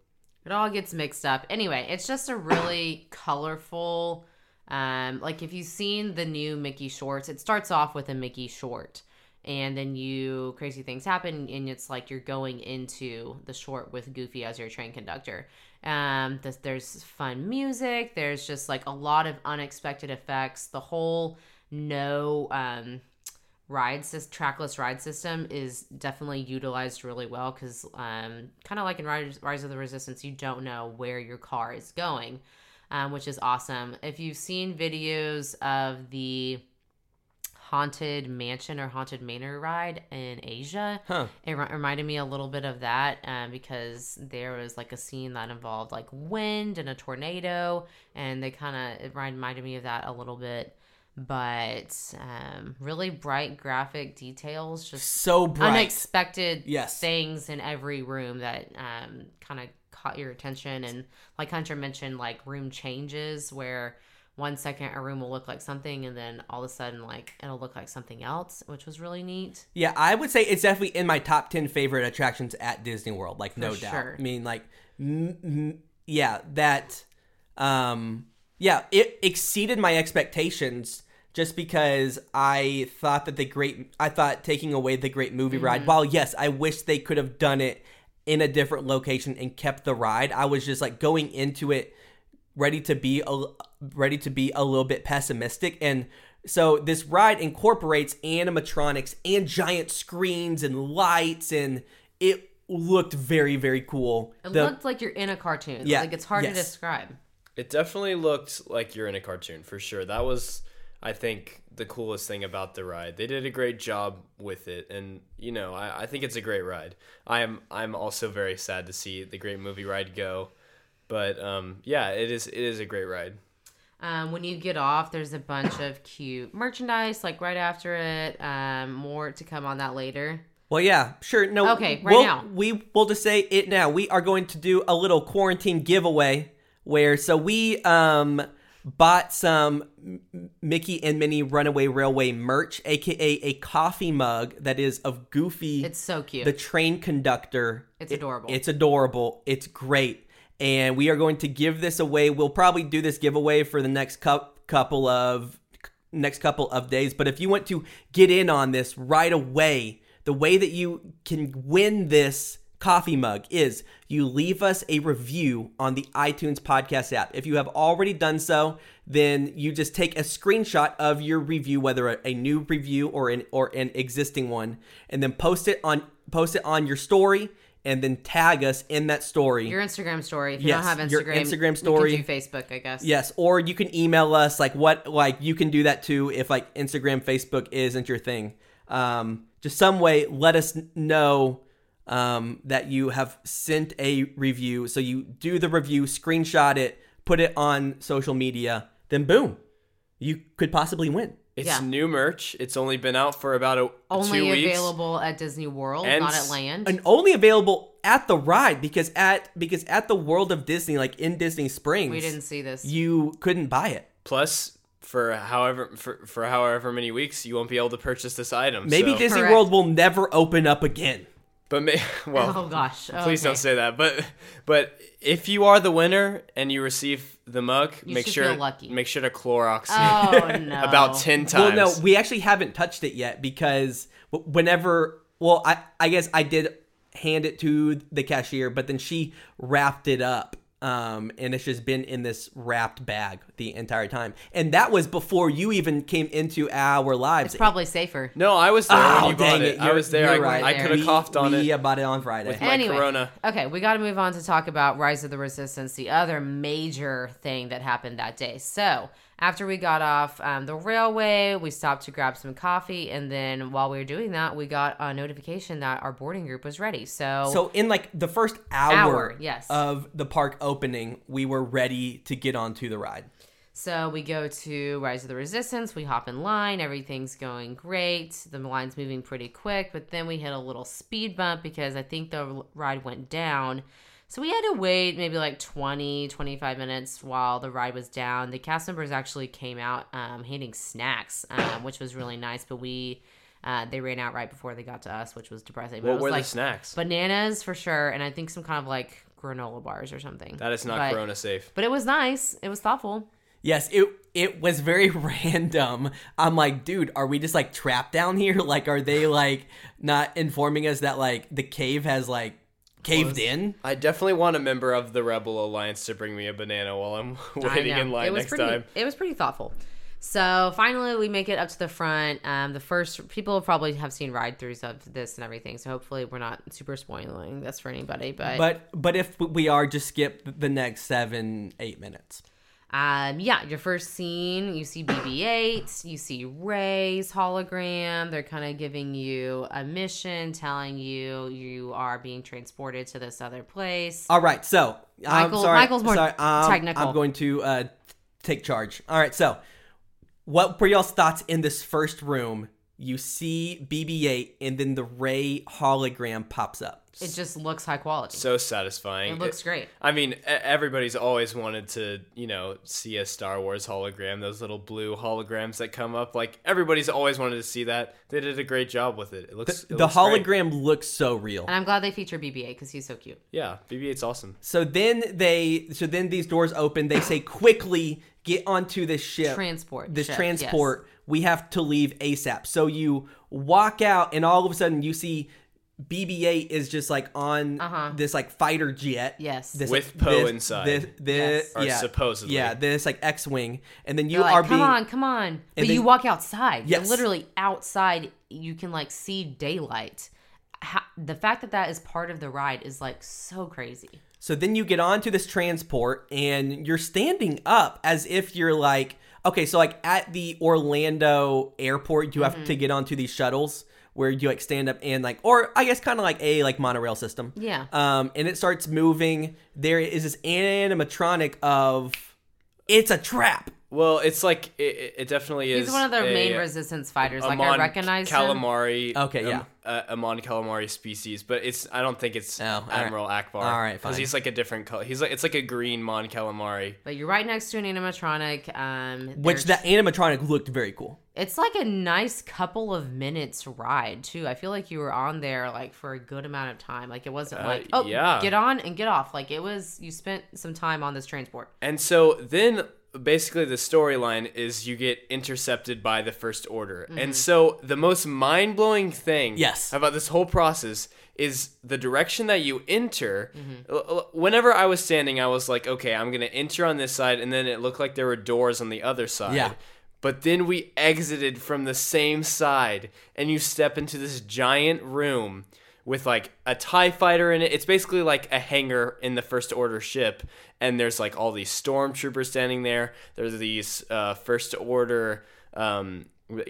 It all gets mixed up. Anyway, it's just a really colorful. Um, like if you've seen the new Mickey shorts, it starts off with a Mickey short, and then you crazy things happen, and it's like you're going into the short with Goofy as your train conductor. Um, th- there's fun music. There's just like a lot of unexpected effects. The whole no um ride sys- trackless ride system is definitely utilized really well because um, kind of like in rise, rise of the resistance you don't know where your car is going um, which is awesome if you've seen videos of the haunted mansion or haunted manor ride in asia Huh. it re- reminded me a little bit of that um, because there was like a scene that involved like wind and a tornado and they kind of it reminded me of that a little bit but um, really bright graphic details just So bright. unexpected Yes. things in every room that um, kind of caught your attention and like hunter mentioned like room changes where one second a room will look like something and then all of a sudden like it'll look like something else which was really neat Yeah, I would say it's definitely in my top 10 favorite attractions at Disney World, like no For doubt. sure. I mean like m- m- yeah, that um yeah, it exceeded my expectations just because I thought that the great I thought taking away the great movie Mm-hmm. ride. While yes, I wish they could have done it in a different location and kept the ride. I was just like going into it ready to be a ready to be a little bit pessimistic and so this ride incorporates animatronics and giant screens and lights and it looked very very cool. it The- looked like you're in a cartoon Yeah, like it's hard yes. to describe It definitely looked like you're in a cartoon for sure. That was, I think, the coolest thing about the ride. They did a great job with it, and you know, I, I think it's a great ride. I am I'm also very sad to see the great movie ride go, but um, yeah, it is it is a great ride. Um, when you get off, there's a bunch of cute merchandise, like right after it. Um, more to come on that later. Well, yeah, sure. No, Okay, right we'll, now. we will just say it now. We are going to do a little quarantine giveaway where so we um bought some Mickey and Minnie Runaway Railway merch, aka a coffee mug that is of Goofy, It's so cute. the train conductor. It's It- adorable. it's adorable. It's great, and we are going to give this away. We'll probably do this giveaway for the next cou- couple of next couple of days. But if you want to get in on this right away, the way that you can win this coffee mug is you leave us a review on the iTunes podcast app. If you have already done so, then you just take a screenshot of your review, whether a, a new review or an or an existing one, and then post it on post it on your story and then tag us in that story. your Instagram story. If you Yes, don't have your Instagram, Instagram story. You can do Facebook, I guess. Yes, or you can email us like what like you can do that too if like Instagram, Facebook isn't your thing. Um, just some way let us know um, that you have sent a review. So you do the review, screenshot it, put it on social media, then boom, you could possibly win. It's Yeah. new merch. It's only been out for about a Only two weeks. available at Disney World, And not at Land. And only available at the ride because at because at the World of Disney, like in Disney Springs, we didn't see this. you couldn't buy it. Plus, for however for, for however many weeks, you won't be able to purchase this item. Maybe so- Disney Correct. World will never open up again. But may, [laughs] well, oh gosh. please oh, Okay. don't say that. But but if you are the winner and you receive the mug, You make sure feel lucky. make sure to Clorox Oh [laughs] no. about ten times. Well, no, we actually haven't touched it yet because whenever, well, I I guess I did hand it to the cashier, but then she wrapped it up. Um, and it's just been in this wrapped bag the entire time, and that was before you even came into our lives. It's probably safer. no, I was there Oh, when you bought it. it! I was there. I, you're right. I could have coughed on we it. uh, bought it on Friday. With my anyway, Corona. okay, we got to move on to talk about Rise of the Resistance, the other major thing that happened that day. So, after we got off um, the railway, we stopped to grab some coffee, and then while we were doing that, we got a notification that our boarding group was ready. So, So in like the first hour, Hour, yes. of the park opening, we were ready to get onto the ride. So we go to Rise of the Resistance, we hop in line, everything's going great. The line's moving pretty quick, but then we hit a little speed bump because I think the ride went down. So we had to wait maybe like 20, 25 minutes while the ride was down. The cast members actually came out um, handing snacks, um, which was really nice, but we uh, they ran out right before they got to us, which was depressing. But it What was were like the snacks? bananas for sure, and I think some kind of like granola bars or something. that is not but, Corona safe. But it was nice. It was thoughtful. Yes, it it was very [laughs] random. I'm like, dude, are we just like trapped down here? [laughs] Like, are they like not informing us that like the cave has like caved in? I definitely want a member of the Rebel Alliance to bring me a banana while I'm [laughs] waiting in line it was next pretty, time. It was pretty thoughtful. So finally, we make it up to the front. Um, the first people probably have seen ride throughs of this and everything, so hopefully we're not super spoiling this for anybody. But, But but if we are, just skip the next seven eight minutes. Um, yeah, your first scene, you see BB-8, you see Rey's hologram. They're kind of giving you a mission, telling you you are being transported to this other place. All right, so I'm Michael- sorry, Michael's more sorry, um, technical. I'm going to uh, take charge. All right, so what were y'all's thoughts in this first room? You see BB-8, and then the Rey hologram pops up. It just looks high quality. So satisfying. it looks great. I mean, everybody's always wanted to, you know, see a Star Wars hologram, those little blue holograms that come up. Like everybody's always wanted to see that. They did a great job with it. It looks The, it the looks great. hologram looks so real. And I'm glad they feature BB-8 because he's so cute. Yeah, BB-8's awesome. So then they, so then these doors open. They say quickly get onto this ship. Transport. this ship, transport, we have to leave ASAP. So you walk out, and all of a sudden you see BB-8 is just like on Uh-huh. this like fighter jet. yes This, With Poe this- inside. This, this, Yes. Or yeah, supposedly. Yeah, this like X-wing, and then you You're like, are come being. on, come on. But then- you walk outside. Yes. You're literally outside. You can like see daylight. Ha- the fact that that is part of the ride is like so crazy. So then you get onto this transport, and you're standing up as if you're like, okay, so like at the Orlando airport, you have Mm-hmm. to get onto these shuttles where you like stand up and like, or I guess kind of like a like monorail system. Yeah. Um, and it starts moving. There is this animatronic of it's a trap. Well, it's like it, it definitely is. He's one of their a- main resistance fighters. Like I Amon recognize him. calamari. Okay, yeah. um, uh, Amon calamari species, but it's I don't think it's Oh, all right. Admiral Ackbar. All right, because fine. he's like a different color. He's like it's like a green Mon calamari. But you're right next to an animatronic. Um, Which they're- animatronic looked very cool. It's like a nice couple of minutes ride too. I feel like you were on there like for a good amount of time. Like it wasn't Uh, like oh yeah. get on and get off. Like it was you spent some time on this transport. And so then basically the storyline is you get intercepted by the first order. Mm-hmm. And so the most mind-blowing thing Yes. about this whole process is the direction that you enter. Mm-hmm. Whenever I was standing, I was like, okay, I'm going to enter on this side and then it looked like there were doors on the other side. Yeah. But then we exited from the same side and you step into this giant room with like a TIE fighter in it. It's basically like a hangar in the First Order ship. And there's like all these stormtroopers standing there. There's these uh, First Order um,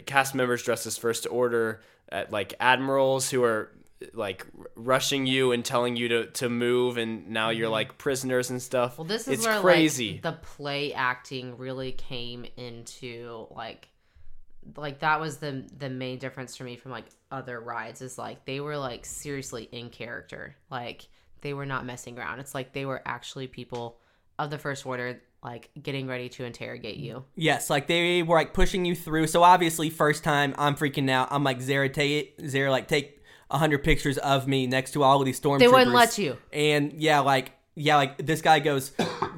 cast members dressed as First Order, uh, like admirals who are like r- rushing you and telling you to, to move. And now you're like prisoners and stuff. Mm-hmm. Well, this is it's where crazy. like the play acting really came into like like that was the the main difference for me from like other rides is like they were like seriously in character. Like they were not messing around. It's like they were actually people of the first order like getting ready to interrogate you. Yes, like they were like pushing you through. So obviously, first time I'm freaking out. I'm like Zara, take Zara, like take a hundred pictures of me next to all of these stormtroopers. They wouldn't let you. And yeah, like yeah, like this guy goes,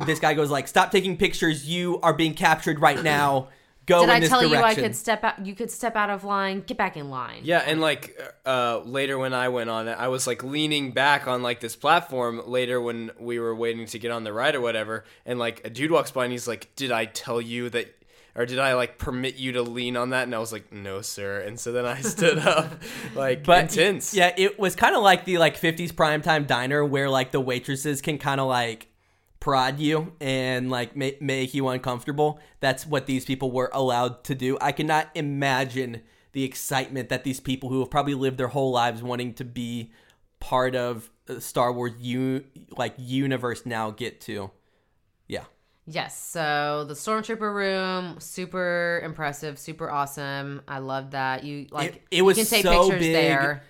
this guy goes like, stop taking pictures. You are being captured right now. Go Did in I this tell direction. you I could step out you could step out of line, get back in line. Yeah, and like uh, later when I went on it, I was like leaning back on like this platform later when we were waiting to get on the ride or whatever, and like a dude walks by and he's like, "Did I tell you that?" Or did I like permit you to lean on that? And I was like, no, sir. And so then I [laughs] stood up, like but intense. Yeah, it was kind of like the like 50s primetime diner where like the waitresses can kind of like prod you and like ma- make you uncomfortable. That's what these people were allowed to do. I cannot imagine the excitement that these people who have probably lived their whole lives wanting to be part of uh, Star Wars u- like universe now get to. Yeah. Yes. So the stormtrooper room, super impressive, super awesome. I love that. You like it was you can take so pictures big. there.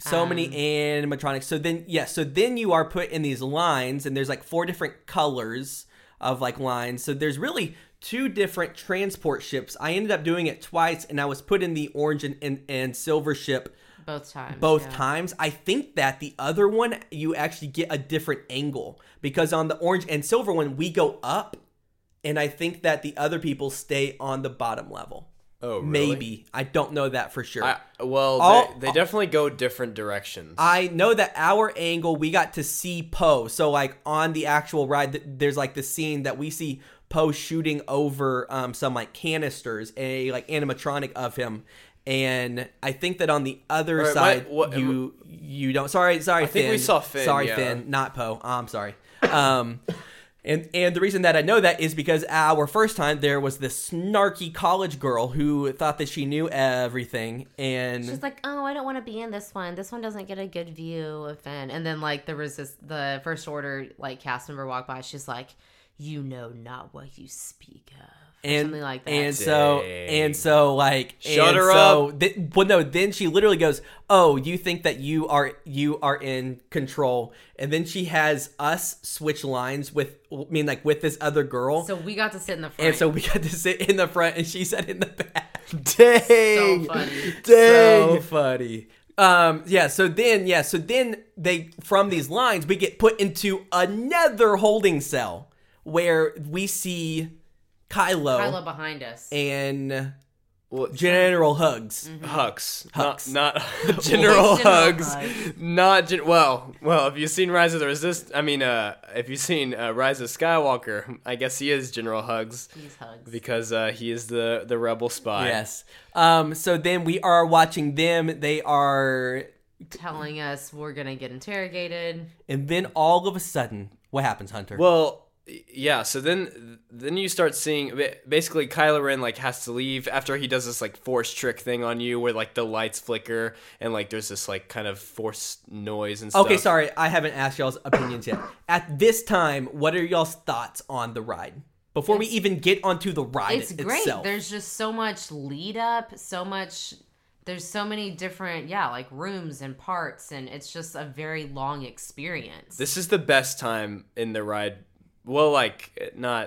So Um, many animatronics. So then, yeah, so then you are put in these lines, and there's like four different colors of like lines. So there's really two different transport ships. I ended up doing it twice, and I was put in the orange and, and, and silver ship Both times. both yeah. times. I think that the other one, you actually get a different angle because on the orange and silver one, we go up. and I think that the other people stay on the bottom level. Oh, really? Maybe I don't know that for sure. I, well, they, they definitely go different directions. I know that our angle, we got to see Poe. So, like on the actual ride, there's like the scene that we see Poe shooting over um, some like canisters, a like animatronic of him. And I think that on the other Alright, side, my- what- you you don't. Sorry, sorry, think Finn. we saw Finn, Sorry, yeah. Finn, not Poe. I'm sorry. Um, [laughs] and and the reason that I know that is because our first time there was this snarky college girl who thought that she knew everything, and She's like, oh, I don't want to be in this one. This one doesn't get a good view of Finn. And then like the resist, the first order like cast member walked by. She's like, you know not what you speak of, and something like that. And so and so like Shut and her so, up. Th- well, no. Then she literally goes, "Oh, you think that you are you are in control?" And then she has us switch lines with, I mean, like with this other girl. so we got to sit in the front. and so we got to sit in the front, and she sat in the back. [laughs] Dang. so funny. Dang. So funny. Um, yeah. So then, yeah. So then they from these lines we get put into another holding cell where we see Kylo, Kylo behind us. and Well, General Hugs. Hugs, Hux. Not, not [laughs] [laughs] General General Hugs. Hugs. Not gen- well. Well, if you've seen Rise of the Resist, I mean, uh, if you've seen uh, Rise of Skywalker, I guess he is General Hugs These hugs. because uh, he is the the rebel spy. Yes. Um, so then we are watching them. They are, telling us we're gonna get interrogated. and then all of a sudden, what happens, Hunter? Well, yeah. So then, then you start seeing basically Kylo Ren like has to leave after he does this like force trick thing on you, where like the lights flicker and like there's this like kind of force noise and stuff. okay, sorry, I haven't asked y'all's opinions yet. At this time, what are y'all's thoughts on the ride? Before we even get onto the ride It's great. itself. There's just so much lead up, so much. There's so many different, yeah, like rooms and parts, and it's just a very long experience. This is the best time in the ride. Well, like not.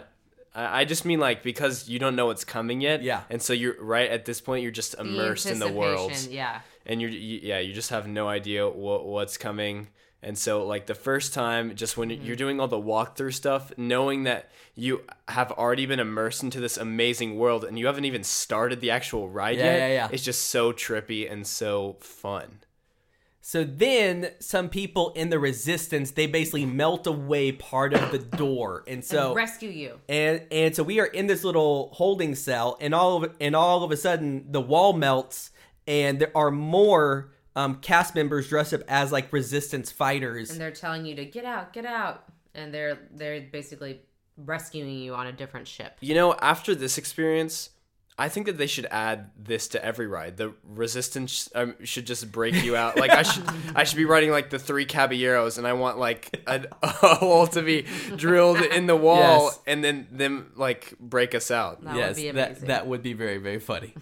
I I just mean like because you don't know what's coming yet. Yeah. And so you're right at this point. You're just The immersed in the world. anticipation, Yeah. and you're you, yeah you just have no idea what what's coming and so like the first time just when Mm-hmm. you're doing all the walkthrough stuff knowing that you have already been immersed into this amazing world and you haven't even started the actual ride Yeah, yet yeah, yeah. it's just so trippy and so fun So then some people in the resistance they basically melt away part of the door, and so and rescue you. and and so we are in this little holding cell, and all of and all of a sudden the wall melts, and there are more um, cast members dressed up as like resistance fighters. and they're telling you to get out, get out, and they're they're basically rescuing you on a different ship. you know after this experience I think that they should add this to every ride. The resistance um, should just break you out. Like I [laughs] should, I should be riding like the three caballeros, and I want like a, [laughs] a hole to be drilled in the wall, Yes. and then them like break us out. That yes, would be that amazing. that would be very very funny.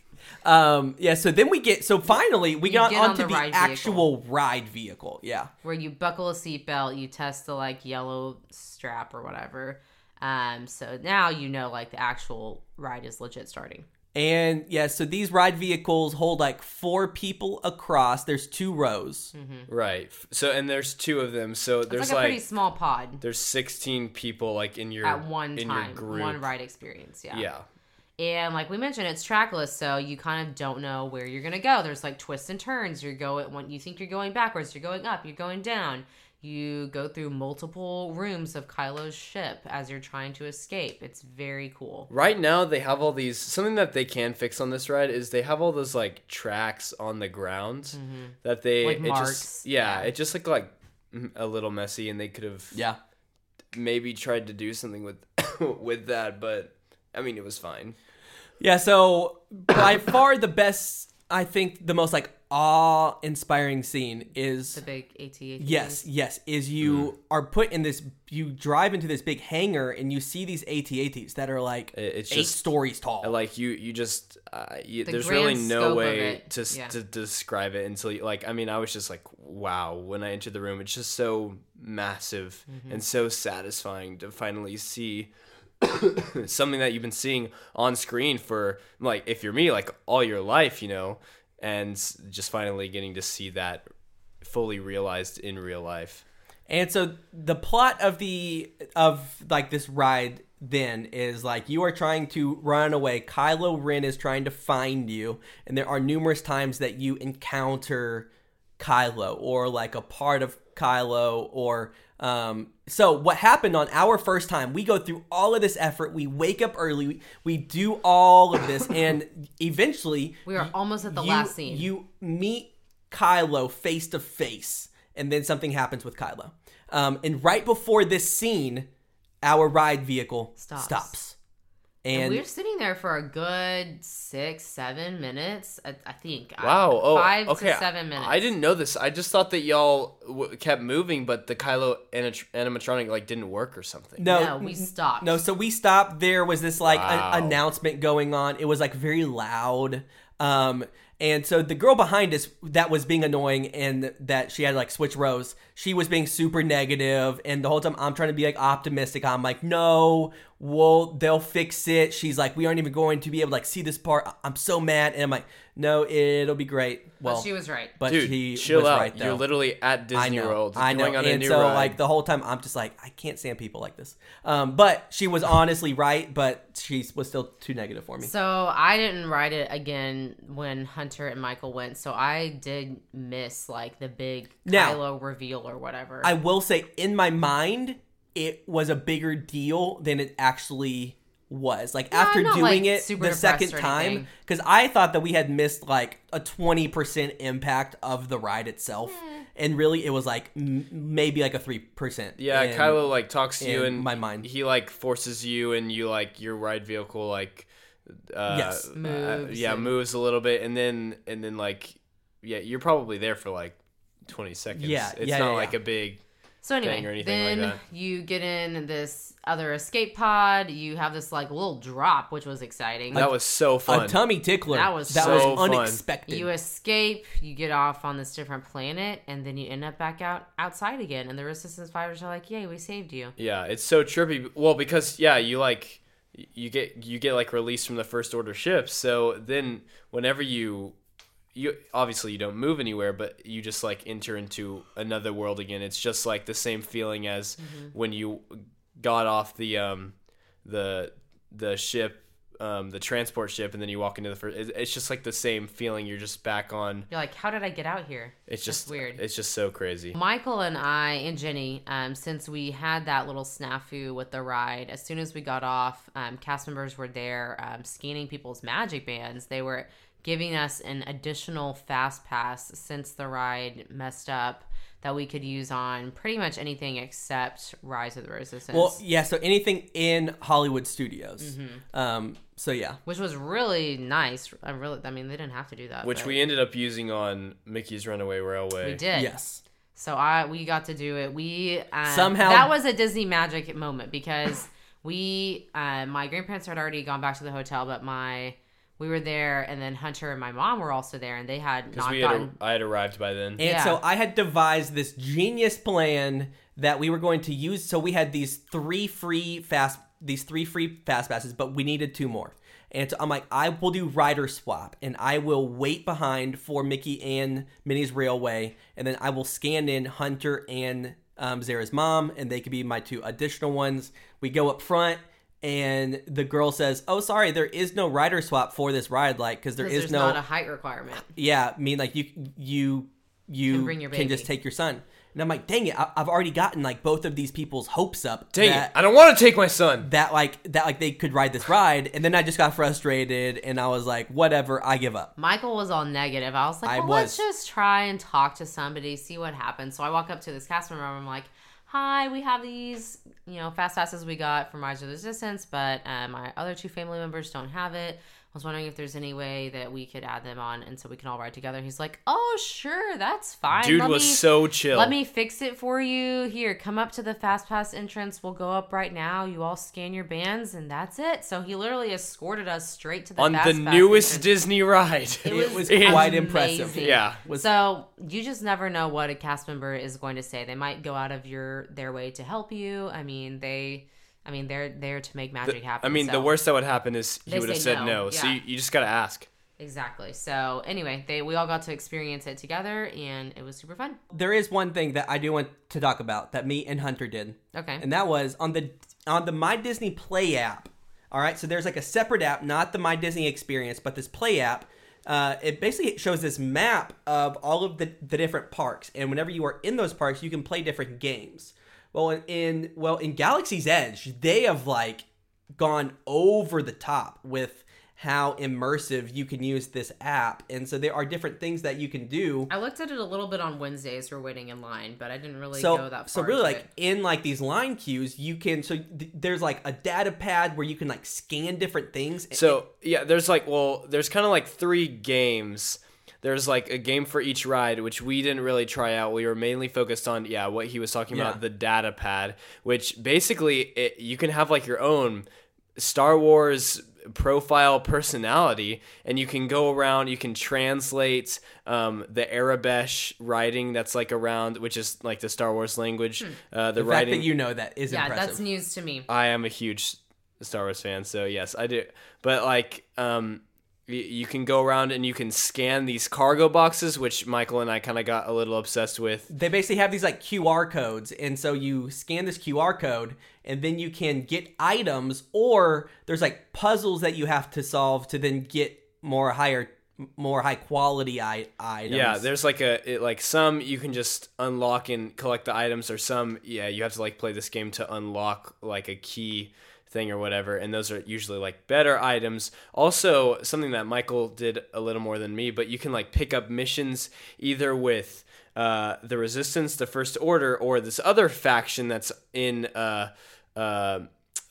[laughs] um, yeah. So then we get so finally we You got get on onto the the, ride actual ride vehicle. Yeah. where you buckle a seatbelt, you test the like yellow strap or whatever. Um, so now you know like the actual ride is legit starting. And yeah, so these ride vehicles hold like four people across. There's two rows. Right. So and there's two of them. So It's there's like a like, pretty small pod there's 16 people like in your at one in time, your group. one ride experience. Yeah. Yeah. And like we mentioned, it's trackless, so you kind of don't know where you're gonna go. There's like twists and turns. You're going when you think you're going backwards, you're going up, you're going down. You go through multiple rooms of Kylo's ship as you're trying to escape. It's very cool. Right now they have all these something that they can fix on this ride is they have all those like tracks on the ground mm-hmm. that they Like it marks, just yeah, yeah. it just looked like a little messy and they could have Yeah. maybe tried to do something with [coughs] with that but I mean it was fine. Yeah, so by far the best, I think the most like awe inspiring scene is The big AT-AT. yes, yes, is you are put in this you drive into this big hangar and you see these AT-ATs that are like it's eight just- stories tall. Like you you just uh, you, The there's really no way to yeah. to describe it until you like I mean I was just like wow when I entered the room it's just so massive Mm-hmm. and so satisfying to finally see [coughs] something that you've been seeing on screen for like if you're me like all your life you know and just finally getting to see that fully realized in real life And so the plot of the of like this ride then is like you are trying to run away. Kylo Ren is trying to find you, and there are numerous times that you encounter Kylo or like a part of Kylo or um so what happened on our first time we go through all of this effort. We wake up early. We, we do all of this. And eventually We are almost at the you, last scene. you meet Kylo face to face and then something happens with Kylo. Um and right before this scene our ride vehicle Stops. stops, and and we were sitting there for a good six, seven minutes. I, I think. I- Wow. Oh, five okay. to seven minutes. I didn't know this. I just thought that y'all w- kept moving, but the Kylo anit- animatronic like didn't work or something. no No, we stopped. No, so we stopped. There was this like Wow. an announcement going on. It was like very loud. Um, and so the girl behind us that was being annoying and that she had like switch rows, she was being super negative, And the whole time I'm trying to be like optimistic. I'm like, no, well, they'll fix it. She's like, we aren't even going to be able to like see this part. I'm so mad. And I'm like, no, it'll be great. Well, But she was right. but Dude, she chill was out. right though. You're literally at I Disney know, World. I know. Going on a and new so ride. like the whole time I'm just like I can't stand people like this. Um, but she was honestly right, but she was still too negative for me. So I didn't write it again when Hunter and Michael went. So I did miss like the big Now- Kylo reveal or whatever. I will say in my mind it was a bigger deal than it actually was. Like Yeah, after not, doing like, it super the second time cuz I thought that we had missed like a 20% impact of the ride itself. Hmm. And really it was like m- maybe like a 3%. yeah, And- Kylo like talks to you in and my mind. he like forces you and you like your ride vehicle like uh, Yes. uh, Moves yeah, and- moves a little bit and then and then like yeah, you're probably there for like 20 seconds. Yeah, it's yeah, not yeah, like yeah. a big So anyway, thing or anything like then that. you get in this other escape pod. You have this like little drop, which was exciting. That was so fun. a tummy tickler. That was that so was fun. unexpected. you escape, you get off on this different planet, and then you end up back out outside again. And the Resistance Fighters are like, "Yay, we saved you!" Yeah, it's so trippy. Well, because yeah, you like you get you get like released from the first order ships. So then whenever you you obviously you don't move anywhere, but you just like enter into another world again. It's just like the same feeling as when you got off the um the the ship um the transport ship and then you walk into the first it- it's just like the same feeling you're just back on You're like, "How did I get out here?" it's That's just weird. it's just so crazy Michael and I and Jenny, um, since we had that little snafu with the ride, as soon as we got off, um, cast members were there um, scanning people's magic bands. They were giving us an additional fast pass since the ride messed up that we could use on pretty much anything except Rise of the Resistance. Well, yeah. So anything in Hollywood studios. Mm-hmm. Um. So yeah. which was really nice. I really, I mean, they didn't have to do that, which but we ended up using on Mickey's Runaway Railway we did. Yes. So I we got to do it. We um, Somehow- that was a Disney magic moment because we uh, my grandparents had already gone back to the hotel, but my we were there, and then Hunter and my mom were also there, and they had not we had gotten. I had arrived by then And Yeah. so I had devised this genius plan that we were going to use. So we had these three free fast, these three free fast passes, but we needed two more. And so I'm like, I will do rider swap, and I will wait behind for Mickey and Minnie's Railway, and then I will scan in Hunter and um, Zara's mom, and they could be my two additional ones. We go up front. And the girl says, "Oh, sorry, there is no rider swap for this ride, like, because there 'cause is there's no not a height requirement. yeah, I mean like you you you Can bring your can just take your son. And I'm like, dang it, I, I've already gotten like both of these people's hopes up. dang that, it I don't want to take my son that like that like they could ride this ride, and then I just got frustrated, and I was like, whatever, I give up. Michael was all negative. I was like, I well, was. let's just try and talk to somebody, see what happens. So I walk up to this cast member. I'm like, hi, we have these, you know, fast passes we got from Rise of Resistance, but uh, my other two family members don't have it. I was wondering if there's any way that we could add them on and so we can all ride together. He's like, oh, sure, that's fine. dude Let was me- so chill Let me fix it for you. Here, come up to the fast pass entrance. We'll go up right now. You all scan your bands, and that's it. So he literally escorted us straight to the on fast the pass newest entrance. Disney ride It It was, was quite amazing. impressive. yeah Was So you just never know what a cast member is going to say. They might go out of your their way to help you. I mean, they, I mean, they're there to make magic happen. I mean, the worst that would happen is he would have said no, no. So you, you just gotta ask. Exactly. So anyway, they we all got to experience it together, and it was super fun. there is one thing that I do want to talk about that me and Hunter did, Okay. and that was on the on the My Disney Play app. All right, so there's like a separate app, not the My Disney Experience, but this Play app. Uh, it basically shows this map of all of the, the different parks, and whenever you are in those parks, you can play different games. Well, in, in well in Galaxy's Edge, they have like gone over the top with how immersive you can use this app. And so there are different things that you can do. I looked at it a little bit on Wednesdays for waiting in line, but I didn't really so, go that far. So really into like it. in like these line queues, you can so th- there's like a data pad where you can like scan different things. So yeah, there's like well, there's kind of like three games. There's like a game for each ride, which we didn't really try out. We were mainly focused on yeah, what he was talking Yeah. about, the data pad, which basically it, you can have like your own Star Wars profile personality, and you can go around. You can translate um, the Aurebesh writing that's like around, which is like the Star Wars language. Uh, the, the fact writing that you know that is yeah, impressive. that's news to me. I am a huge Star Wars fan, so yes, I do. But like, um, y- you can go around and you can scan these cargo boxes, which Michael and I kind of got a little obsessed with. they basically have these like QR codes, and so you scan this QR code, and then you can get items, or there's like puzzles that you have to solve to then get more higher, more high quality I- items. Yeah, there's like a it, like some you can just unlock and collect the items, or some yeah you have to like play this game to unlock like a key thing or whatever, and those are usually like better items. Also, something that Michael did a little more than me, but you can like pick up missions either with uh, the Resistance, the First Order, or this other faction that's in uh, uh,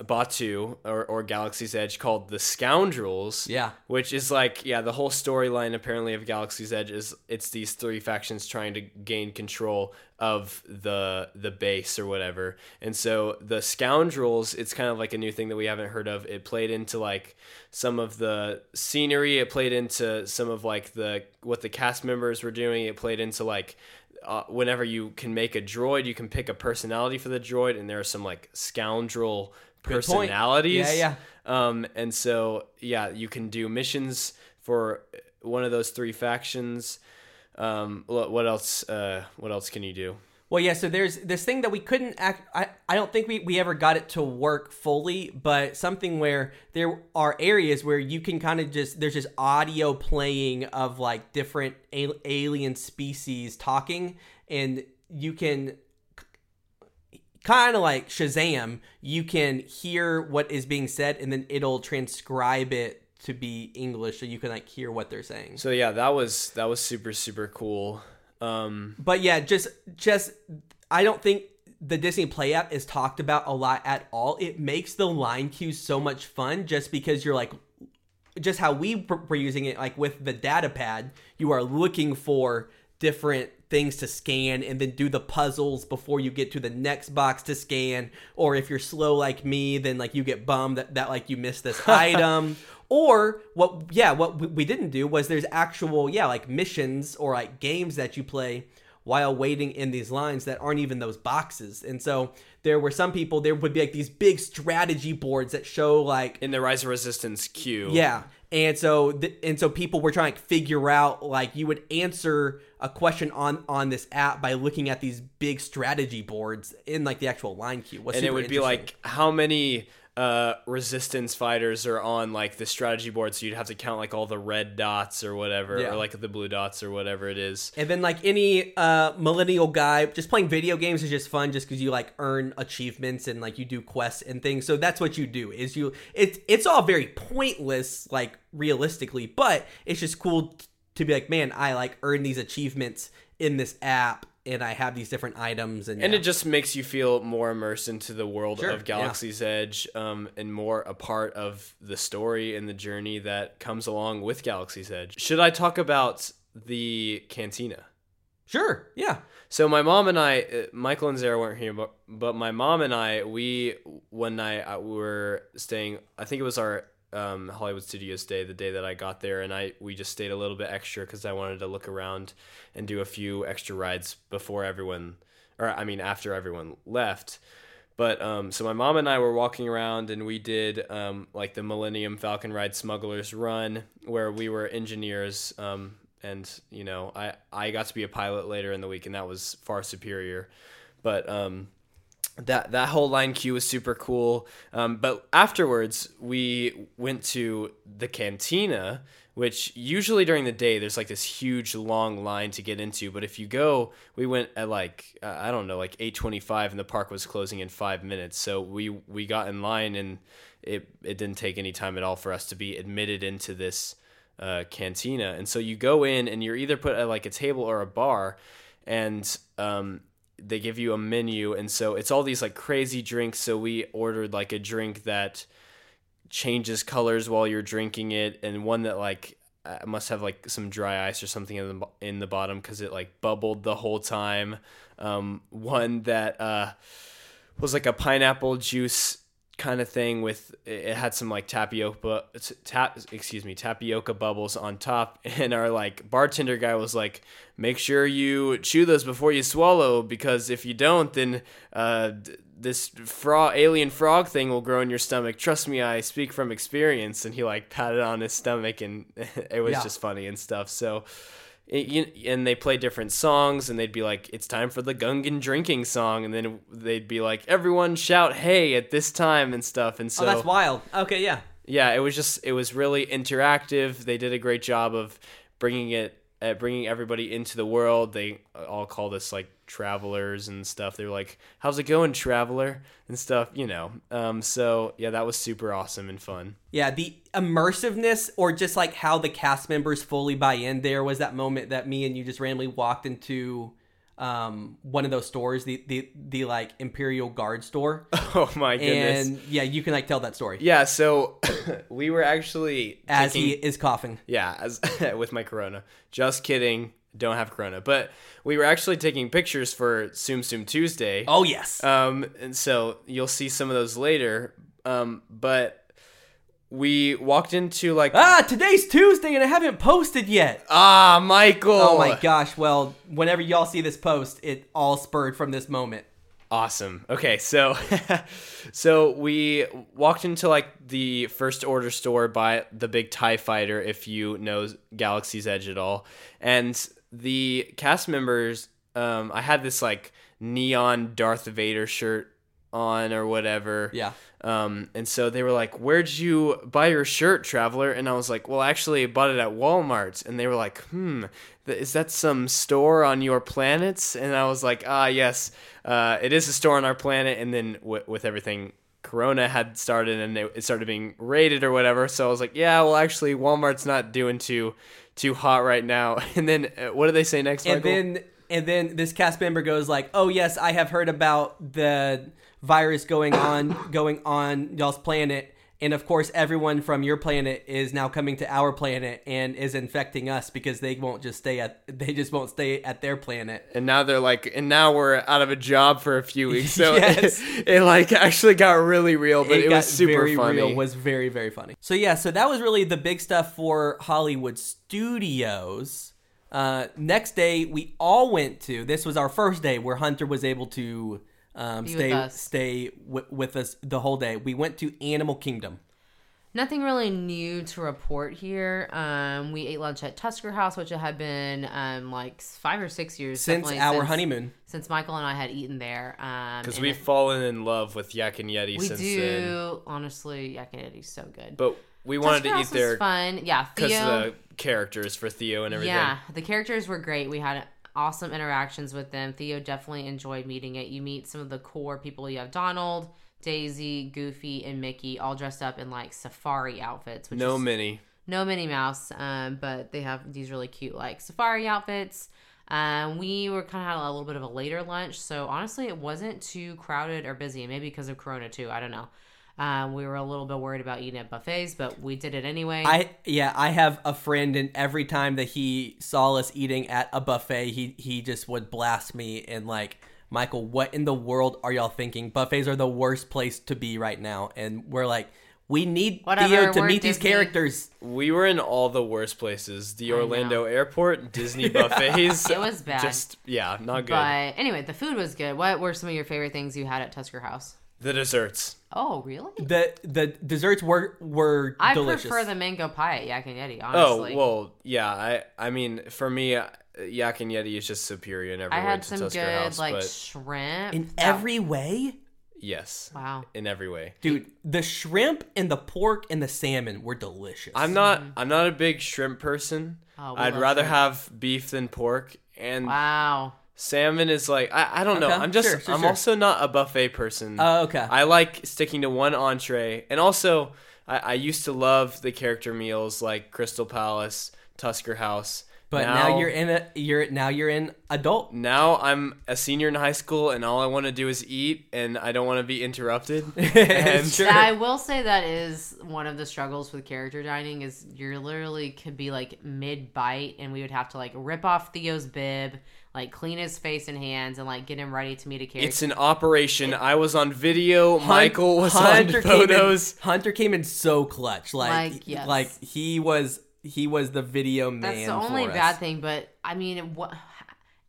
Batuu or, or Galaxy's Edge called the Scoundrels. Yeah. Which is like, yeah, the whole storyline apparently of Galaxy's Edge is it's these three factions trying to gain control of the the base or whatever. And so the Scoundrels, it's kind of like a new thing that we haven't heard of. It played into like some of the scenery, it played into some of like the what the cast members were doing, it played into like uh, whenever you can make a droid, you can pick a personality for the droid, and there are some like scoundrel. Personalities. Yeah, Um, and so yeah, you can do missions for one of those three factions. Um, what what else? Uh, what else can you do? Well, yeah, so there's this thing that we couldn't act. I, I don't think we, we ever got it to work fully, but something where there are areas where you can kind of just, there's just audio playing of like different al- alien species talking, and you can kind of like Shazam, you can hear what is being said, and then it'll transcribe it to be English so you can like hear what they're saying. So yeah, that was that was super super cool. Um, But yeah, just just I don't think the Disney Play app is talked about a lot at all. It makes the line queue so much fun just because you're like just how we were using it like with the data pad, you are looking for different things to scan and then do the puzzles before you get to the next box to scan or if you're slow like me then like you get bummed that, that like you missed this [laughs] item or what yeah what we- we didn't do was there's actual yeah like missions or like games that you play while waiting in these lines that aren't even those boxes and so there were some people there would be like these big strategy boards that show like in the Rise of Resistance queue. yeah. And so th- and so people were trying to figure out like you would answer a question on on this app by looking at these big strategy boards in like the actual line queue. Was and it would be like how many uh, resistance fighters are on like the strategy board so you'd have to count like all the red dots or whatever Yeah. or like the blue dots or whatever it is And then like any uh millennial guy, just playing video games is just fun just because you like earn achievements and like you do quests and things. So that's what you do is you it's it's all very pointless like realistically, but it's just cool to be like, man, I like earn these achievements in this app and I have these different items and and yeah. it just makes you feel more immersed into the world Sure, of Galaxy's Edge um, and more a part of the story and the journey that comes along with Galaxy's Edge. Should I talk about the cantina? Sure, yeah. So my mom and I, uh, Michael and Zara weren't here, but but my mom and I, we one night uh, we were staying. I think it was our um, Hollywood Studios day, the day that I got there, and I we just stayed a little bit extra because I wanted to look around and do a few extra rides before everyone, or I mean after everyone left. But um, so my mom and I were walking around, and we did um, like the Millennium Falcon Ride Smugglers Run, where we were engineers. Um, and you know, I I got to be a pilot later in the week, and that was far superior. But um, that that whole line queue was super cool. Um, but afterwards, we went to the cantina, which usually during the day there's like this huge long line to get into. But if you go, we went at like uh, I don't know, like eight twenty five, and the park was closing in five minutes. So we we got in line, and it it didn't take any time at all for us to be admitted into this uh, cantina. And so you go in, and you're either put at like a table or a bar, and um, they give you a menu and so it's all these like crazy drinks. So we ordered like a drink that changes colors while you're drinking it and one that like must have like some dry ice or something in the in the bottom cuz it like bubbled the whole time. Um one that uh was like a pineapple juice kind of thing with it had some like tapioca tap excuse me tapioca bubbles on top [laughs] and our like bartender guy was like make sure you chew those before you swallow because if you don't then uh this frog alien frog thing will grow in your stomach. Trust me i speak from experience. And he like patted on his stomach and [laughs] it was Yeah. just funny and stuff. So it, you, and they play different songs and they'd be like it's time for the gungan drinking song and then they'd be like everyone shout hey at this time and stuff and so oh, that's wild. Okay, yeah. yeah it was just it was really interactive they did a great job of bringing it uh, bringing everybody into the world they all call this like travelers and stuff they were like how's it going traveler and stuff you know um, so yeah that was super awesome and fun Yeah, the immersiveness or just like how the cast members fully buy in there was that moment that me and you just randomly walked into um one of those stores, the the the like Imperial Guard store. [laughs] oh my goodness and yeah, you can like tell that story. yeah so [coughs] we were actually As taking- he is coughing. Yeah, as [laughs] with my corona. Just kidding. Don't have corona. But we were actually taking pictures for Tsum Tsum Tuesday. Oh yes. Um, and so you'll see some of those later. Um, but we walked into like ah, today's Tuesday and I haven't posted yet. ah Michael. Oh my gosh. Well, whenever y'all see this post, it all spurred from this moment. Awesome. Okay, so [laughs] so we walked into like the first order store by the big TIE fighter, if you know Galaxy's Edge at all. And the cast members, um, I had this like neon Darth Vader shirt on or whatever. Yeah. Um, and so they were like, Where'd you buy your shirt, traveler? And I was like, Well, actually, I bought it at Walmart. And they were like, Hmm, th- is that some store on your planet? And I was like, Ah, yes, uh, it is a store on our planet. And then w- with everything, Corona had started and it started being raided or whatever. So I was like, Yeah, well, actually, Walmart's not doing too too hot right now. [laughs] And then uh, what do they say next? and Michael? then and then this cast member goes like, "Oh yes, I have heard about the virus going on going on y'all's planet." And of course, everyone from your planet is now coming to our planet and is infecting us because they won't just stay at [laughs] they just won't stay at their planet. and now they're like and now we're out of a job for a few [laughs] weeks so Yes. it, [laughs] it like actually got really real but it, got was super very funny real. Was very very funny. So yeah, so that was really the big stuff for Hollywood Studios. Uh, next day, we all went to. This was our first day where Hunter was able to um, Be stay with us. stay w- with us the whole day. We went to Animal Kingdom. Nothing really new to report here. Um, we ate lunch at Tusker House, which had been um, like five or six years Since definitely our honeymoon. Since Michael and I had eaten there. Um, because and we've it- fallen in love with yak and yeti we since do then honestly. Yak and Yeti's so good. but we wanted Tusker to House eat there fun. Yeah, because the characters for theo and everything Yeah, the characters were great. We had awesome interactions with them. Theo definitely enjoyed meeting it. You meet some of the core people. You have Donald, Daisy, Goofy, and Mickey all dressed up in like safari outfits. Which no is, mini no Minnie Mouse, um, but they have these really cute like safari outfits. Um, we were kind of had a little bit of a later lunch, so honestly, it wasn't too crowded or busy. Maybe because of Corona too. I don't know. Um, we were a little bit worried about eating at buffets, but we did it anyway. I yeah, I have a friend, and every time that he saw us eating at a buffet, he he just would blast me and like, Michael, what in the world are y'all thinking? Buffets are the worst place to be right now, and we're like, we need Whatever, Theo to we're meet these Disney. characters. we were in all the worst places the know. orlando airport disney [laughs] buffets It was bad. just yeah not good But anyway, the food was good. What were some of your favorite things you had at Tusker House? The desserts Oh, really? The the desserts were were I delicious. prefer the mango pie at Yak and Yeti, oh well yeah i i mean for me uh, yak and yeti is just superior in every I way had to some Tusker good House, like but shrimp. in that- every way. Yes. Wow. In every way. Dude, the shrimp and the pork and the salmon were delicious. I'm not I'm not a big shrimp person. Oh, we I'd love rather shrimp. have beef than pork and Wow. Salmon is like I, I don't know. Okay, I'm just sure, sure, I'm sure. also not a buffet person. Oh, okay. I like sticking to one entree and also I, I used to love the character meals like Crystal Palace, Tusker House. but now, you're in a you're now you're in adult. now I'm a senior in high school and all I want to do is eat and I don't want to be interrupted. [laughs] and Sure. I will say that is one of the struggles with character dining is you're literally could be like mid bite and we would have to like rip off Theo's bib, like clean his face and hands and like get him ready to meet a character. it's an operation. I was on video. Hun- Michael was Hunter on came in- photos. Hunter came in so clutch, like Like, yes. like he was he was the video man. That's the only for bad us. thing, but I mean, what?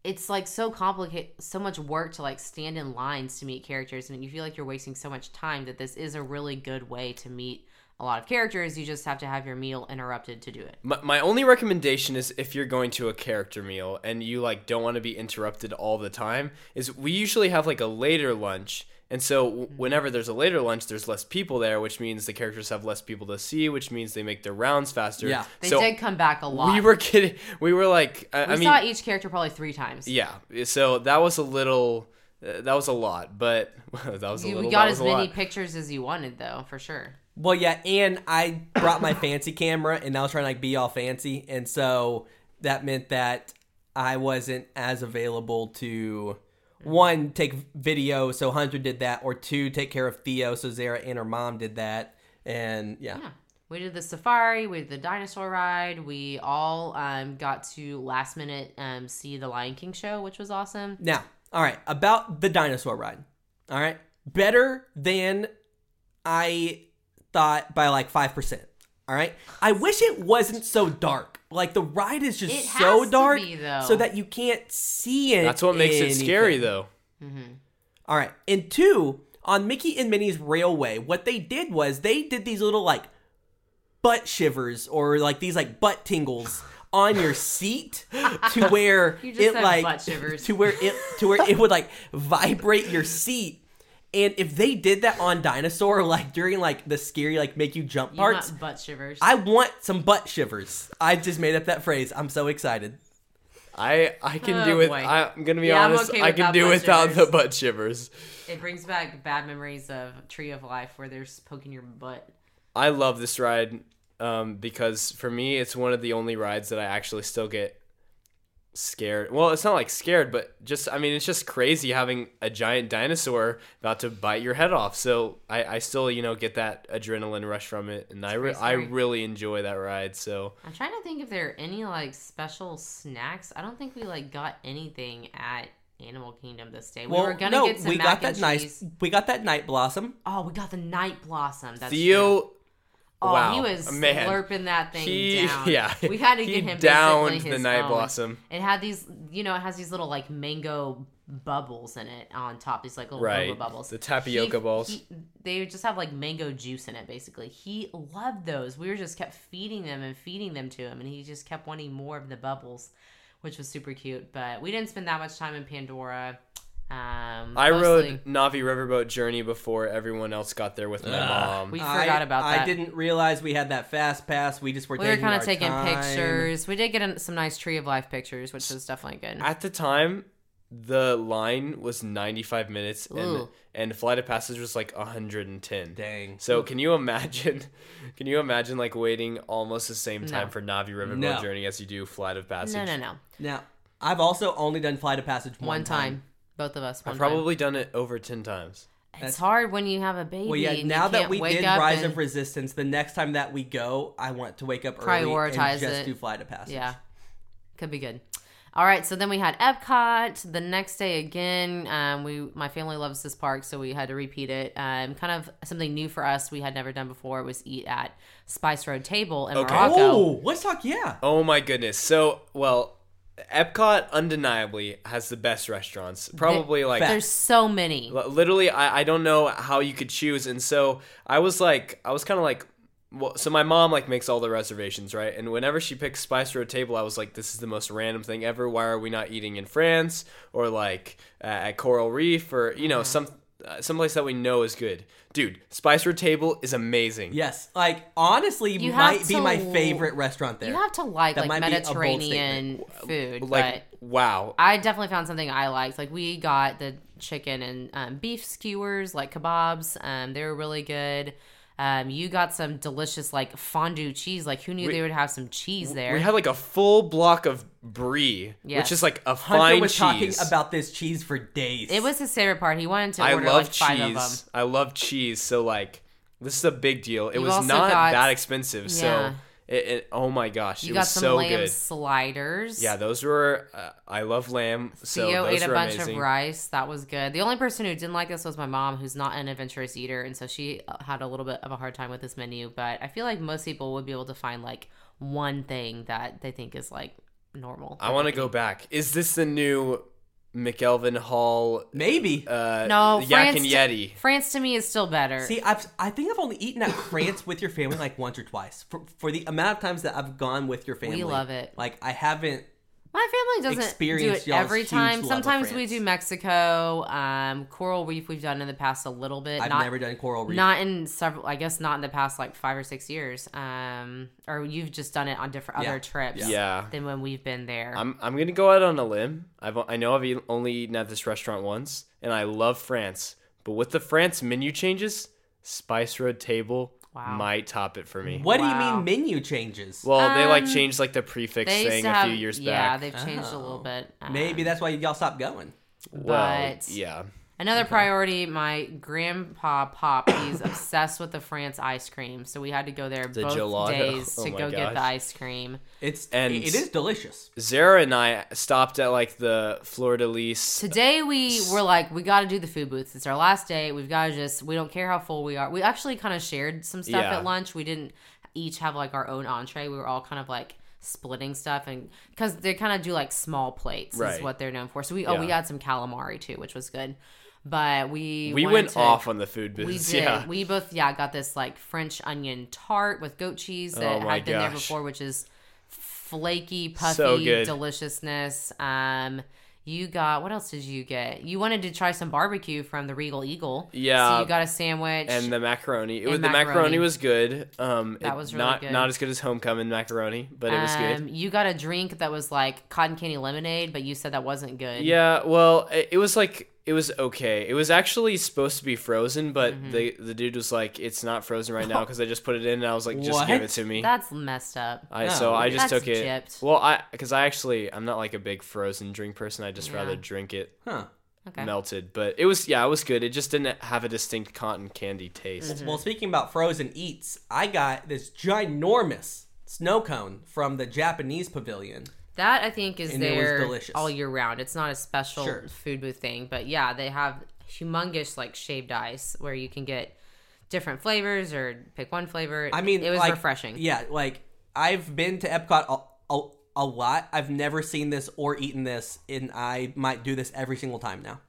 It's like so complicated, so much work to like stand in lines to meet characters, and you feel like you're wasting so much time. That this is a really good way to meet a lot of characters. You just have to have your meal interrupted to do it. My, my only recommendation is if you're going to a character meal and you like don't want to be interrupted all the time is we usually have like a later lunch and so w- whenever there's a later lunch there's less people there which means the characters have less people to see which means they make their rounds faster Yeah. They so did come back a lot. we were [laughs] kidding we were like I, We I mean saw each character probably three times. yeah so that was a little uh, that was a lot but [laughs] that was a You little got as many lot. pictures as you wanted, though, for sure. Well, yeah, and I brought my fancy camera, and I was trying to like be all fancy, and so that meant that I wasn't as available to one take video, so Hunter did that, or two take care of Theo, so Zara and her mom did that, and yeah, Yeah. We did the safari, we did the dinosaur ride. We all um, got to last minute um, see the Lion King show, which was awesome. Now, all right, about the dinosaur ride. All right, better than I thought by like five percent. All right, I wish it wasn't so dark. Like the ride is just It so has to dark, be, though. so that you can't see it. that's what makes it scary anything. though mm-hmm. All right, and two on Mickey and Minnie's Railway, what they did was they did these little like butt shivers or like these like butt tingles [laughs] on your seat to [laughs] where You just it said like butt shivers. to where it to where it would like vibrate your seat. And if they did that on dinosaur, [laughs] like during like the scary like make you jump You parts, want butt shivers. I want some butt shivers. I just made up that phrase. I'm so excited. I I can Oh, do it. boy. I'm gonna be Yeah, honest. okay I can do butt without the butt shivers. it brings back bad memories of Tree of Life where they're poking your butt. I love this ride um, because for me, it's one of the only rides that I actually still get scared. Well, it's not like scared, but just I mean, it's just crazy having a giant dinosaur about to bite your head off. So I, I still you know get that adrenaline rush from it, and I re- I really enjoy that ride. So I'm trying to think if there are any like special snacks. I don't think we like got anything at Animal Kingdom this day. We well, were gonna no, get some we mac got and that nice. We got that night blossom. Oh, we got the Night Blossom. That's Theo. true. Oh, wow, he was man. slurping that thing He [laughs] down. yeah, we had to get him downed basically the night own. blossom. It had these, you know, it has these little like mango bubbles in it on top. These like little Right, bubbles. the tapioca He- balls. he- they just have like mango juice in it. Basically, he loved those. We were just kept feeding them and feeding them to him, and he just kept wanting more of the bubbles, which was super cute. But we didn't spend that much time in Pandora. Um, I mostly- rode Navi Riverboat Journey before everyone else got there with my mom. We forgot I, about that. I didn't realize we had that fast pass. We just were We were taking kind our of taking time. pictures. We did get in some nice tree of life pictures, which was definitely good. At the time, the line was 95 minutes and Ooh. and Flight of Passage was like 110. Dang. So can you imagine? [laughs] Can you imagine like waiting almost the same time No. for Navi Riverboat No. Journey as you do Flight of Passage? No, no, no. Now, I've also only done Flight of Passage one, One time. Both of us. One I've time. probably done it over 10 times. It's hard when you have a baby. Well, yeah. and Now that can't we did Rise and- of Resistance, the next time that we go, I want to wake up early Prioritize and just it. do Flight of Passage. Yeah, could be good. All right, so then we had Epcot the next day again. Um, we my family loves this park, so we had to repeat it. Um, kind of something new for us we had never done before was eat at Spice Road Table in Okay. Morocco. Oh, let's talk. Yeah. Oh my goodness. So, well, Epcot undeniably has the best restaurants. Probably like There's so many. Literally I, I don't know how you could choose and so i was like i was kind of like well, so my mom like makes all the reservations right and whenever she picks spice road table i was like this is the most random thing ever why are we not eating in france or like uh, at coral reef or you know some uh, someplace that we know is good. Dude, Spice Road Table is amazing. Yes, like honestly, You have might be to my l- favorite restaurant there. You have to like That like might be a bold Mediterranean food, Like but wow. I definitely found something I liked. Like we got the chicken and um, beef skewers, like kebabs. Um, they were really good. Um, you got some delicious like fondue cheese. Like who knew they would have some cheese there? We had like a full block of brie, Yes. which is like a Hunter fine was cheese. talking about this cheese for days. it was his favorite part. He wanted to I order love like five of them. cheese. I love cheese. So like, this is a big deal. It You was not got- that expensive. So Yeah. It, it, oh my gosh, You got some so lamb good. sliders. Yeah, those were. Uh, I love lamb. So Theo ate a bunch amazing. of rice. That was good. The only person who didn't like this was my mom, who's not an adventurous eater, and so she uh, had a little bit of a hard time with this menu. But I feel like most people would be able to find like one thing that they think is like normal. I want to go back. Is this the new McElvin Hall? maybe. Uh, No, Yak France and to- Yeti. France to me is still better. See, I've I think I've only eaten at France with your family like once or twice. For, for the amount of times that I've gone with your family, We love it. Like I haven't. My family doesn't do it every time. Sometimes we do Mexico, um, coral reef. We've done in the past a little bit. I've not, never done coral reef. Not in several. I guess not in the past like five or six years. Um, or you've just done it on different Yeah. other trips. Yeah. Than when we've been there. I'm I'm gonna go out on a limb. I've I know I've only eaten at this restaurant once, and I love France. But with the France menu changes, Spice Road Table Wow. might top it for me. what do you mean menu changes? Well, they like Um, changed like the prefix they used thing to a have, few years back. yeah, back. they've changed a Oh. little bit. Um, maybe that's why y'all stopped going. well, but- yeah. Another priority, my grandpa Pop, he's obsessed with the France ice cream. So we had to go there The both gelato. days [laughs] Oh to my go get the ice cream. It's And- it is delicious. Zara and I stopped at like the Fleur de Lis. Today we were like, we got to do the food booths. It's our last day. We've got to just, we don't care how full we are. We actually kind of shared some stuff Yeah. at lunch. We didn't each have like our own entree. We were all kind of like splitting stuff and because they kind of do like small plates is what they're known for. So we, oh, we Yeah. had some calamari too, which was good. But we We went to- off on the food business. We did. Yeah. We both yeah got this like French onion tart with goat cheese that Oh had been there before, which is flaky, puffy So good. deliciousness. Um, you got what else did you get? You wanted to try some barbecue from the Regal Eagle. Yeah. So you got a sandwich. and the macaroni. It was the macaroni. was good. Um, That it- was really not good. not as good as homecoming macaroni, but it was good. um, you got a drink that was like cotton candy lemonade, but you said that wasn't good. Yeah, well, it, it was like it was okay. It was actually supposed to be frozen, but Mm-hmm. the the dude was like, "It's not frozen right now [laughs] because I just put it in." And I was like, "Just give it to me." That's messed up. I No, so I just That's took it. gypped. Well, I because I actually I'm not like a big frozen drink person. I just rather drink it Huh. Okay. melted. But it was yeah, it was good. It just didn't have a distinct cotton candy taste. Mm-hmm. Well, speaking about frozen eats, I got this ginormous snow cone from the Japanese pavilion. That I think is And there delicious. all year round. It's not a special Sure. food booth thing, but yeah, they have humongous like shaved ice where you can get different flavors or pick one flavor. I mean, it was like, refreshing. Yeah, like I've been to Epcot a, a, a lot. I've never seen this or eaten this, and I might do this every single time now.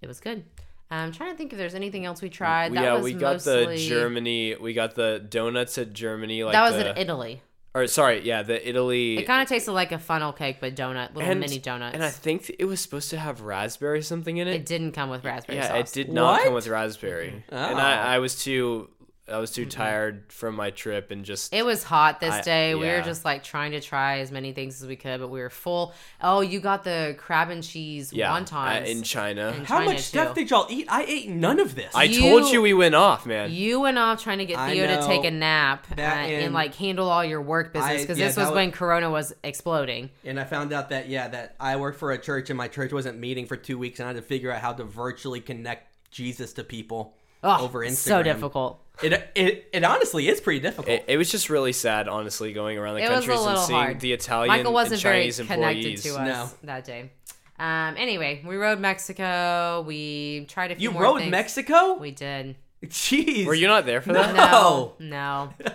It was good. I'm trying to think if there's anything else we tried. That yeah, was we got mostly, the Germany. We got the donuts at Germany. Like That was the, in Italy. Or sorry, yeah, the Italy. It kind of tasted like a funnel cake, but donut, little mini donuts. And I think it was supposed to have raspberry something in it. it didn't come with raspberry yeah, sauce. it did not come with raspberry. Mm-hmm. And Oh. I, I was too I was too tired from my trip and just It was hot this I- day. We were just like trying to try as many things as we could, but we were full. Oh, you got the crab and cheese yeah uh, wontons in China. in How China, much stuff did y'all eat? I ate none of this. I You- told you we went off, man. You went off trying to get Theo to take a nap uh, and, and- like handle all your work business because yeah, this was was- when Corona was exploding. and I found out that yeah, that I work for a church, and my church wasn't meeting for two weeks, and I had to figure out how to virtually connect Jesus to people Oh, over Instagram. so difficult. It, it it honestly is pretty difficult. It, it was just really sad, honestly, going around the It was a countries and little seeing hard. the Italian Michael wasn't and very Chinese connected employees. to us No. that day. Um, anyway, we rode Mexico. We tried a few you more rode things. Mexico? We did. Jeez. Were you not there for that? No. No, no.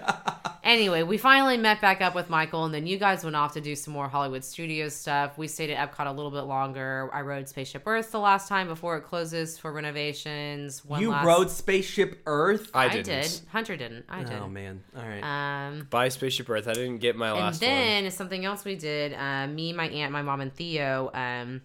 anyway, we finally met back up with Michael, and then you guys went off to do some more Hollywood Studios stuff. We stayed at Epcot a little bit longer. I rode Spaceship Earth the last time before it closes for renovations. One You last... rode Spaceship Earth? I I didn't. did. Hunter didn't. I did. Oh man. All right. Um, Buy Spaceship Earth. I didn't get my and last one. then something else we did. Uh, me, my aunt, my mom, and Theo um,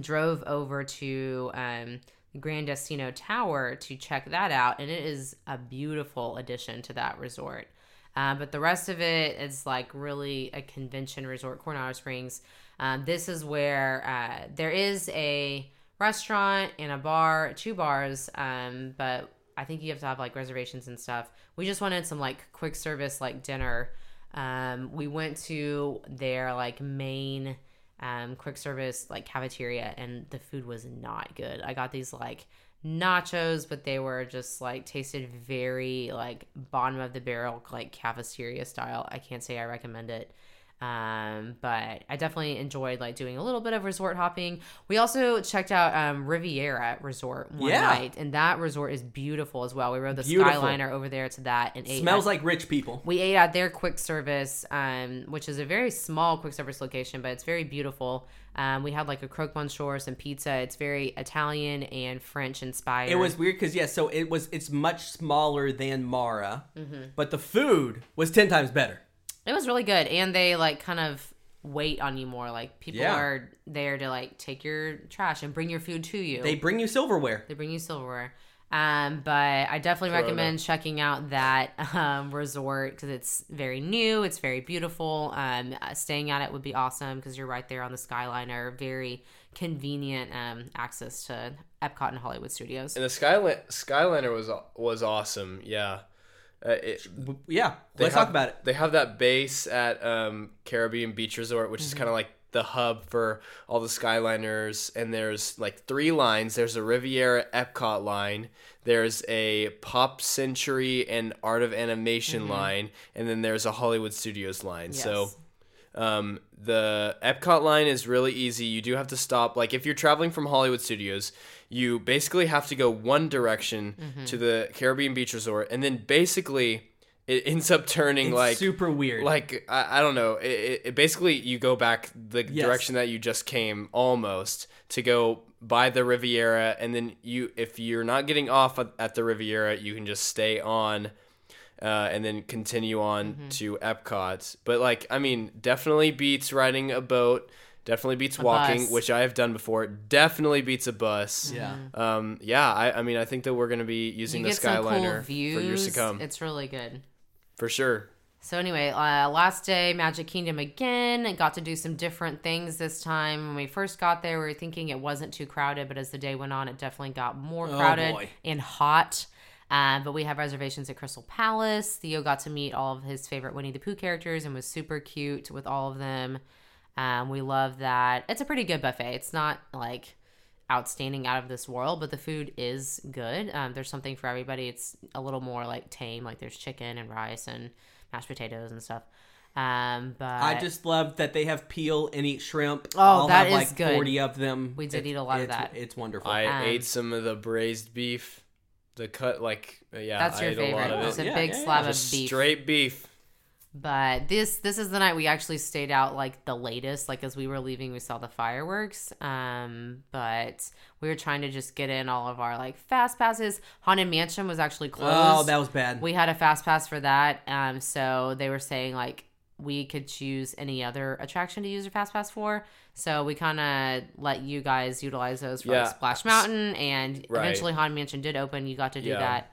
drove over to um, Grand Destino Tower to check that out, and it is a beautiful addition to that resort. Uh, but the rest of it is like really a convention resort, Coronado Springs. Um, this is where uh, there is a restaurant and a bar, two bars, um, but I think you have to have like reservations and stuff. We just wanted some like quick service like dinner. Um, we went to their like main um, quick service like cafeteria, and the food was not good. I got these like nachos, but they were just like tasted very like bottom of the barrel, like cafeteria style. I can't say I recommend it. Um, but I definitely enjoyed like doing a little bit of resort hopping. We also checked out um, Riviera Resort one Yeah. night, and that resort is beautiful as well. We rode the Beautiful. Skyliner over there to that and ate. Smells at- like rich people. we ate at their quick service, um, which is a very small quick service location, but it's very beautiful. Um, we had like a croque monsieur, some pizza. It's very Italian and French inspired. It was weird because yeah, so it was it's much smaller than Mara, Mm-hmm. but the food was ten times better. It was really good, and they like kind of wait on you more. Like people Yeah. are there to like take your trash and bring your food to you. They bring you silverware. They bring you silverware. Um, but I definitely Corona. recommend checking out that [laughs] um, resort because it's very new. It's very beautiful. Um, uh, staying at it would be awesome because you're right there on the Skyliner. Very convenient um, access to Epcot and Hollywood Studios. And the Skyline Skyliner was was awesome. Yeah. Uh, it, Yeah, let's have- talk about it. They have that base at um, Caribbean Beach Resort, which is kind of like the hub for all the Skyliners. And there's like three lines. There's a Riviera Epcot line. There's a Pop Century and Art of Animation line, and then there's a Hollywood Studios line. So. Um, the Epcot line is really easy. You do have to stop. Like if you're traveling from Hollywood Studios, you basically have to go one direction Mm-hmm. to the Caribbean Beach Resort, and then basically it ends up turning It's like super weird. like I, I don't know. It, it, it basically you go back the Yes. direction that you just came almost to go by the Riviera, and then you if you're not getting off at, at the Riviera, you can just stay on. Uh, and then continue on Mm-hmm. to Epcot. But like, I mean, definitely beats riding a boat. Definitely beats walking, bus. which I have done before. Definitely beats a bus. yeah. Um. Yeah. I. I mean, I think that we're gonna be using You the get some cool Skyliner for years to come, It's really good. for sure. So anyway, uh, last day, Magic Kingdom again. I got to do some different things this time. When we first got there, we were thinking it wasn't too crowded, but as the day went on, it definitely got more Oh, crowded boy. and hot. Um, but we have reservations at Crystal Palace. Theo got to meet all of his favorite Winnie the Pooh characters and was super cute with all of them. Um, we love that. It's a pretty good buffet. It's not like outstanding out of this world, but the food is good. Um, there's something for everybody. It's a little more like tame. Like there's chicken and rice and mashed potatoes and stuff. Um, but I just love that they have peel and eat shrimp. Oh, I'll that have is like good. forty of them. We did It's- eat a lot of it's- that. It's wonderful. I Um, ate some of the braised beef, the cut like uh, yeah. that's I your ate a lot favorite. of It's it. a Yeah, big yeah, yeah. slab Just of beef. straight beef. But this this is the night we actually stayed out like the latest. Like as we were leaving, we saw the fireworks. Um, but we were trying to just get in all of our like fast passes. Haunted Mansion was actually closed. oh, that was bad. we had a fast pass for that. Um, so they were saying like we could choose any other attraction to use a fast pass for. So we kind of let you guys utilize those for Yeah. like Splash Mountain, and Right. eventually Haunted Mansion did open. You got to do Yeah. that.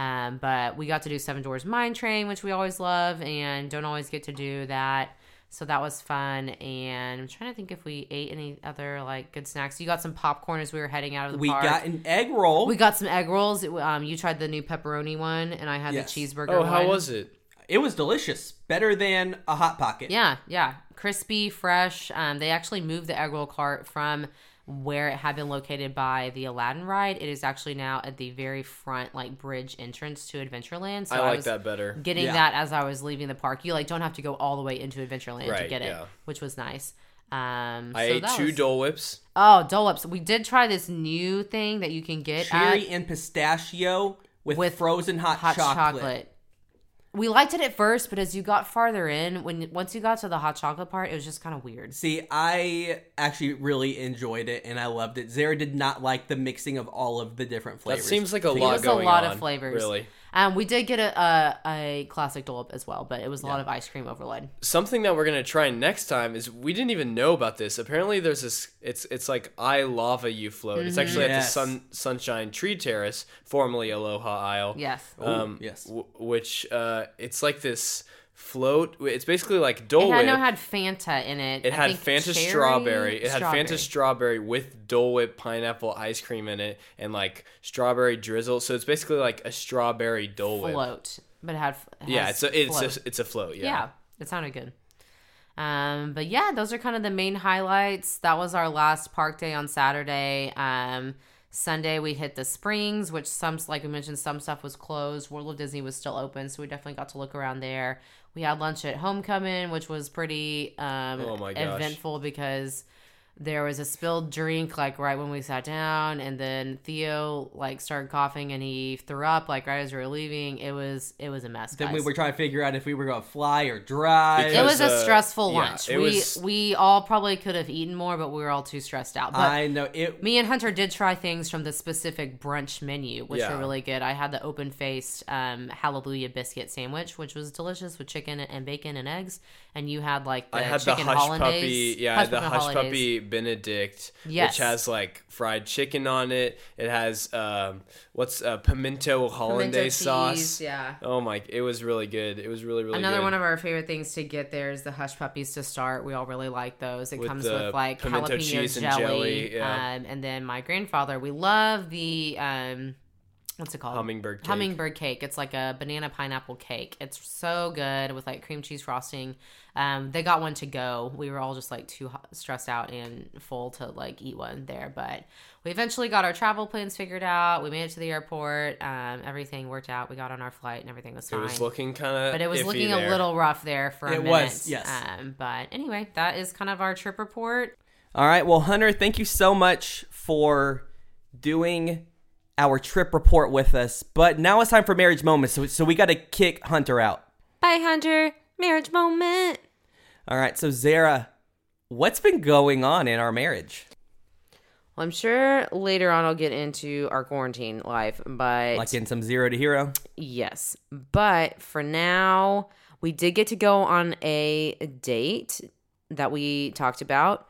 Um, but we got to do Seven Dwarfs Mine Train, which we always love, and don't always get to do that. So that was fun. And I'm trying to think if we ate any other like good snacks. You got some popcorn as we were heading out of the we park. got an egg roll. we got some egg rolls. It- Um, you tried the new pepperoni one, and I had Yes. the cheeseburger. Oh, how one. was it? it was delicious. Better than a hot pocket. Yeah, yeah, crispy, fresh. Um, they actually moved the egg roll cart from where it had been located by the Aladdin ride. It is actually now at the very front, like bridge entrance to Adventureland. So I like was that better. Getting Yeah. that as I was leaving the park, you like don't have to go all the way into Adventureland to get it, yeah. which was nice. Um, I so ate that two was- Dole Whips. Oh, Dole Whips. We did try this new thing that you can get Cherry at and pistachio with, With frozen hot, hot chocolate. chocolate. We liked it at first, but as you got farther in, when once you got to the hot chocolate part, it was just kind of weird. See, I actually really enjoyed it and I loved it. Zara did not like the mixing of all of the different flavors. That seems like a See, lot was a going lot of flavors. Really. Um, we did get a, a a classic dollop as well, but it was a lot of ice cream overload. Something that we're gonna try next time is we didn't even know about this. Apparently, there's this. It's it's like I lava you float. It's actually at the Sun Sunshine Tree Terrace, formerly Aloha Isle. Yes. Um, yes. w- which uh, it's like this float. It's basically like It Dole had Whip. no had Fanta in it. It I had Fanta cherry- strawberry. It had. Fanta strawberry with Dole Whip pineapple ice cream in it, and like strawberry drizzle. So it's basically like a strawberry Dole Whip. float, but it had it Yeah, it's a it's float. a, it's a float. Yeah. yeah, it sounded good. Um, but yeah, those are kind of the main highlights. That was our last park day on Saturday. Um, Sunday we hit the Springs, which some like we mentioned, some stuff was closed. World of Disney was still open, so we definitely got to look around there. We had lunch at Homecoming, which was pretty um, Oh eventful because there was a spilled drink like right when we sat down and then theo like started coughing and he threw up like right as we were leaving it was it was a mess Then we were trying to figure out if we were going to fly or drive. it Because, was a uh, stressful yeah, lunch we was- we all probably could have eaten more but we were all too stressed out but I know it. me and hunter did try things from the specific brunch menu which Yeah. were really good i had the open faced um, hallelujah biscuit sandwich which was delicious with chicken and bacon and eggs and you had like the I had the hush hollandaise puppy, yeah, hush the hush hollandaise. puppy Benedict, Yes. which has like fried chicken on it. It has um, what's uh, pimento hollandaise cheese, sauce. yeah. Oh my! It was really good. It was really really Another good. one of our favorite things to get there is the hush puppies to start. We all really like those. It With comes with like pimento jalapeno cheese and jelly, jelly, yeah. um, and then my grandfather. We love the um, what's it called? Hummingbird cake. Hummingbird cake. It's like a banana pineapple cake. It's so good with like cream cheese frosting. Um, they got one to go. We were all just like too stressed out and full to like eat one there, but we eventually got our travel plans figured out. We made it to the airport. Um, everything worked out. We got on our flight and everything was fine. it was looking kind of, but it was looking a little rough there for a It minute. was, yes. Um, but anyway, that is kind of our trip report. All right. Well, Hunter, thank you so much for doing our trip report with us. But now it's time for marriage moments. So, so we got to kick Hunter out. Bye, Hunter. Marriage moment. All right. So, Zara, what's been going on in our marriage? Well, I'm sure later on I'll get into our quarantine life, but Like in some zero to hero? yes. But for now, we did get to go on a date that we talked about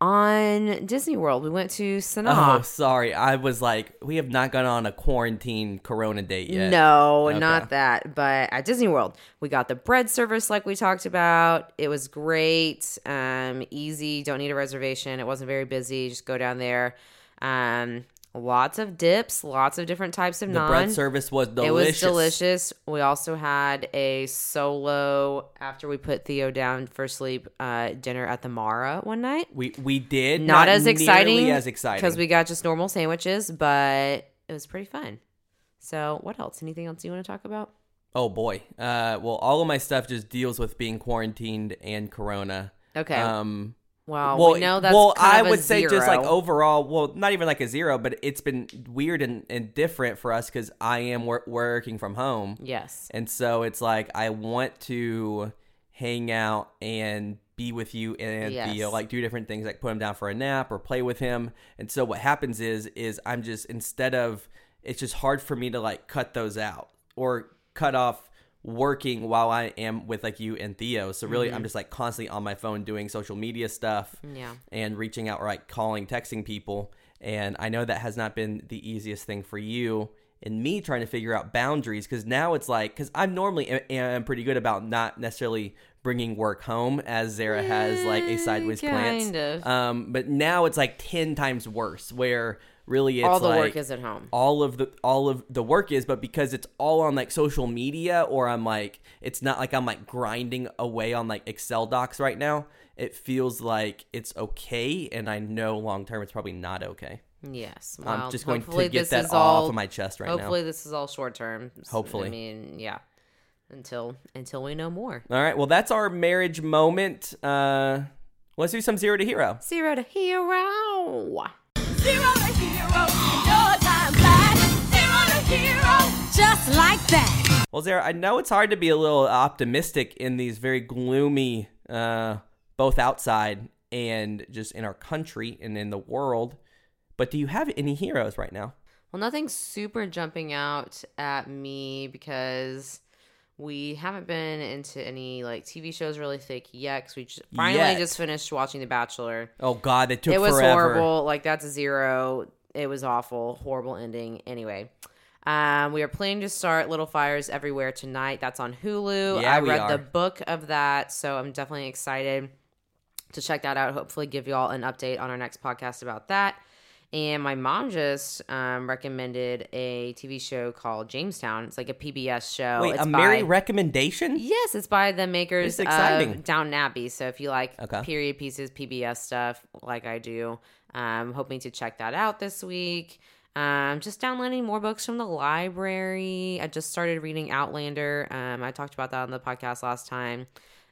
on Disney World. We went to Oh, sorry. I was like, we have not gone on a quarantine Corona date yet. No, Okay. not that. But at Disney World, we got the bread service like we talked about. It was great, um, easy. Don't need a reservation. It wasn't very busy. Just go down there. Um, lots of dips, lots of different types of The naan. bread service was delicious. It was delicious. We also had a solo after we put Theo down for sleep uh, dinner at the Mara one night. We we did Not, as exciting as exciting because we got just normal sandwiches, but it was pretty fun. So, what else? Anything else you want to talk about? Oh boy. Uh, well, all of my stuff just deals with being quarantined and Corona. Okay. Um, well, well, we know that's well, I would say just like overall, well, not even like a zero, but it's been weird and, and different for us because I am wor- working from home, Yes. and so it's like I want to hang out and be with you and Yes. Theo, like do different things, like put him down for a nap or play with him. And so what happens is, is I'm just instead of it's just hard for me to like cut those out or cut off working while I am with like you and Theo. So really, Mm-hmm. I'm just like constantly on my phone doing social media stuff Yeah. and reaching out or like calling, texting people. And I know that has not been the easiest thing for you and me trying to figure out boundaries because now it's like because I'm normally a- am pretty good about not necessarily bringing work home as Zara has like a sideways kind of. Um, but now it's like ten times worse where really it's All the like, work is at home. all of the all of the work is but because it's all on like social media or i'm like it's not like i'm like grinding away on like excel docs right now it feels like it's okay and i know long term it's probably not okay Yes. Well, i'm just going to get that that is off of my chest right Hopefully, now Hopefully, this is all short term. Hopefully. I mean, yeah. Until until we know more. all right well that's our marriage moment uh let's do some zero to hero Zero to hero. Zero to just like that. Well, Zara, I know it's hard to be a little optimistic in these very gloomy, uh, both outside and just in our country and in the world. But do you have any heroes right now? Well, nothing's super jumping out at me because we haven't been into any like TV shows really thick yet. Because we just, finally Yet. just finished watching The Bachelor. Oh God, that took it was forever. horrible. Like that's a zero. It was awful. Horrible ending. Anyway. Um, we are planning to start Little Fires Everywhere tonight. That's on Hulu. Yeah, I we read are. the book of that, so I'm definitely excited to check that out. Hopefully, give you all an update on our next podcast about that. And my mom just um, recommended a TV show called Jamestown. It's like a PBS show. Wait, it's a Mary recommendation? Yes, it's by the makers It's exciting. of Downton Abbey. So if you like Okay. period pieces, PBS stuff, like I do, I'm hoping to check that out this week. Um, just downloading more books from the library. I just started reading Outlander. Um, I talked about that on the podcast last time.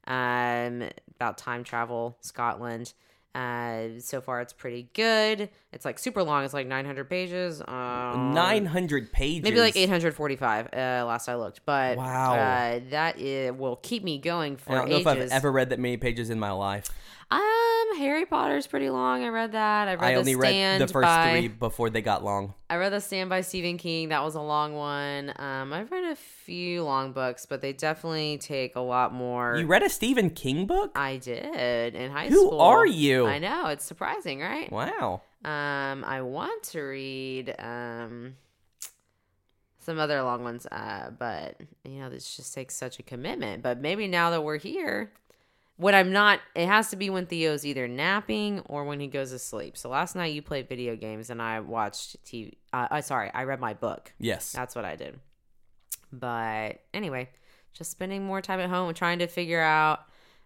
Um, about time travel, Scotland. Uh, so far it's pretty good. It's like super long. It's like 900 pages. Um, Nine hundred pages. Maybe like 845 uh, last I looked, but Wow. uh, that is, will keep me going for I don't know ages. if I've ever read that many pages in my life. Um, Harry Potter's pretty long. I read that. I read I the only Stand read the first by, three before they got long. I read the Stand by Stephen King. That was a long one. Um, I've read a few long books, but they definitely take a lot more. You read a Stephen King book? I did in high Who school. Who are you? I know it's surprising, right? Wow. Um, I want to read um some other long ones, uh, but you know, this just takes such a commitment. But maybe now that we're here, when I'm not, it has to be when Theo's either napping or when he goes to sleep. So last night you played video games and I watched TV. Uh, uh, sorry, I read my book. Yes. That's what I did. But anyway, just spending more time at home trying to figure out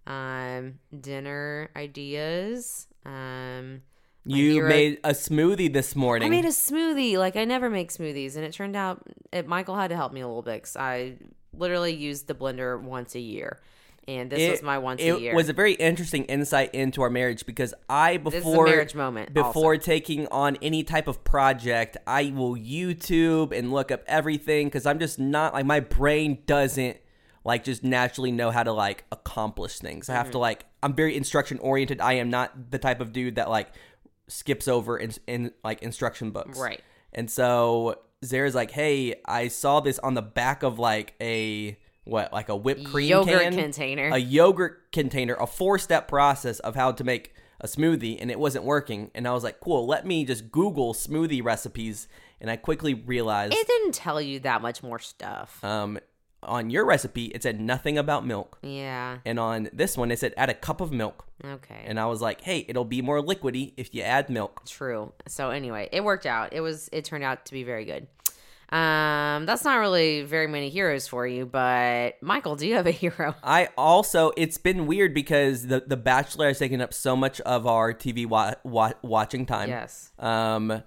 um dinner ideas. Um you made a smoothie this morning. I made a smoothie. Like I never make smoothies, and it turned out it, Michael had to help me a little bit. 'cause I literally used the blender once a year, and this was my once a year. It was a very interesting insight into our marriage because I before marriage moment before also. taking on any type of project, I will YouTube and look up everything because I'm just not like my brain doesn't like just naturally know how to like accomplish things. I have Mm-hmm. to like I'm very instruction oriented. I am not the type of dude that like skips over in, in like instruction books. Right. And so Zara's like, "Hey, I saw this on the back of like a what, like a whipped cream Yogurt can? container. a yogurt container, a four-step process of how to make a smoothie, and it wasn't working. And I was like, "Cool, let me just Google smoothie recipes." And I quickly realized, it didn't tell you that much more stuff. um, on your recipe, it said nothing about milk, yeah. and on this one, it said add a cup of milk. Okay. And I was like, "Hey, it'll be more liquidy if you add milk." True. So anyway, it worked out. It was. It turned out to be very good. Um, that's not really very many heroes for you, but Michael, do you have a [laughs] hero? I also it's been weird because the the Bachelor has taken up so much of our TV wa- wa- watching time. Yes. Um,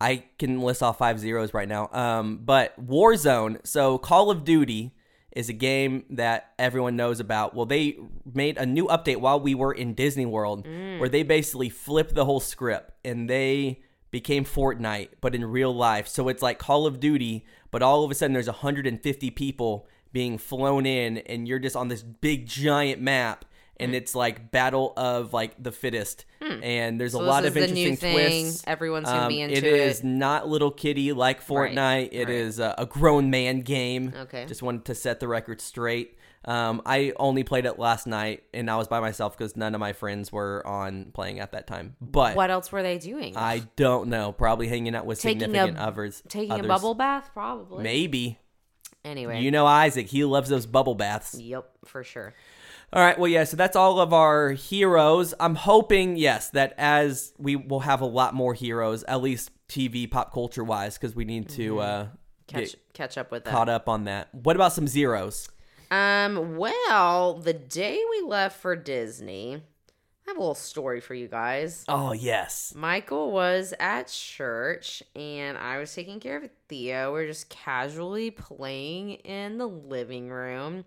I can list off five zeros right now. Um, but Warzone. So Call of Duty is a game that everyone knows about. Well, they made a new update while we were in Disney World, mm. where they basically flipped the whole script and they became Fortnite, but in real life. So it's like Call of Duty, but all of a sudden there's 150 people being flown in, and you're just on this big giant map. And it's like battle of like the fittest, and there's So a lot of interesting new thing. twists. Everyone's gonna be Um, it It is not little kitty like Fortnite. Right, It right. is a, a grown man game. Okay. Just wanted to set the record straight. Um, I only played it last night, and I was by myself because none of my friends were on playing at that time. But What else were they doing? I don't know. Probably hanging out with Taking a- significant others. Taking others. a bubble bath, probably. Maybe. Anyway. You know Isaac. He loves those bubble baths. Yep, for sure. All right. Well, yeah. So that's all of our heroes. I'm hoping, yes, that as we will have a lot more heroes, at least TV pop culture wise, because we need to uh, Mm-hmm. Catch catch up with that. caught up on that. What about some zeros? Um, well, the day we left for Disney, I have a little story for you guys. Oh yes. Michael was at church and I was taking care of Theo. We are just casually playing in the living room.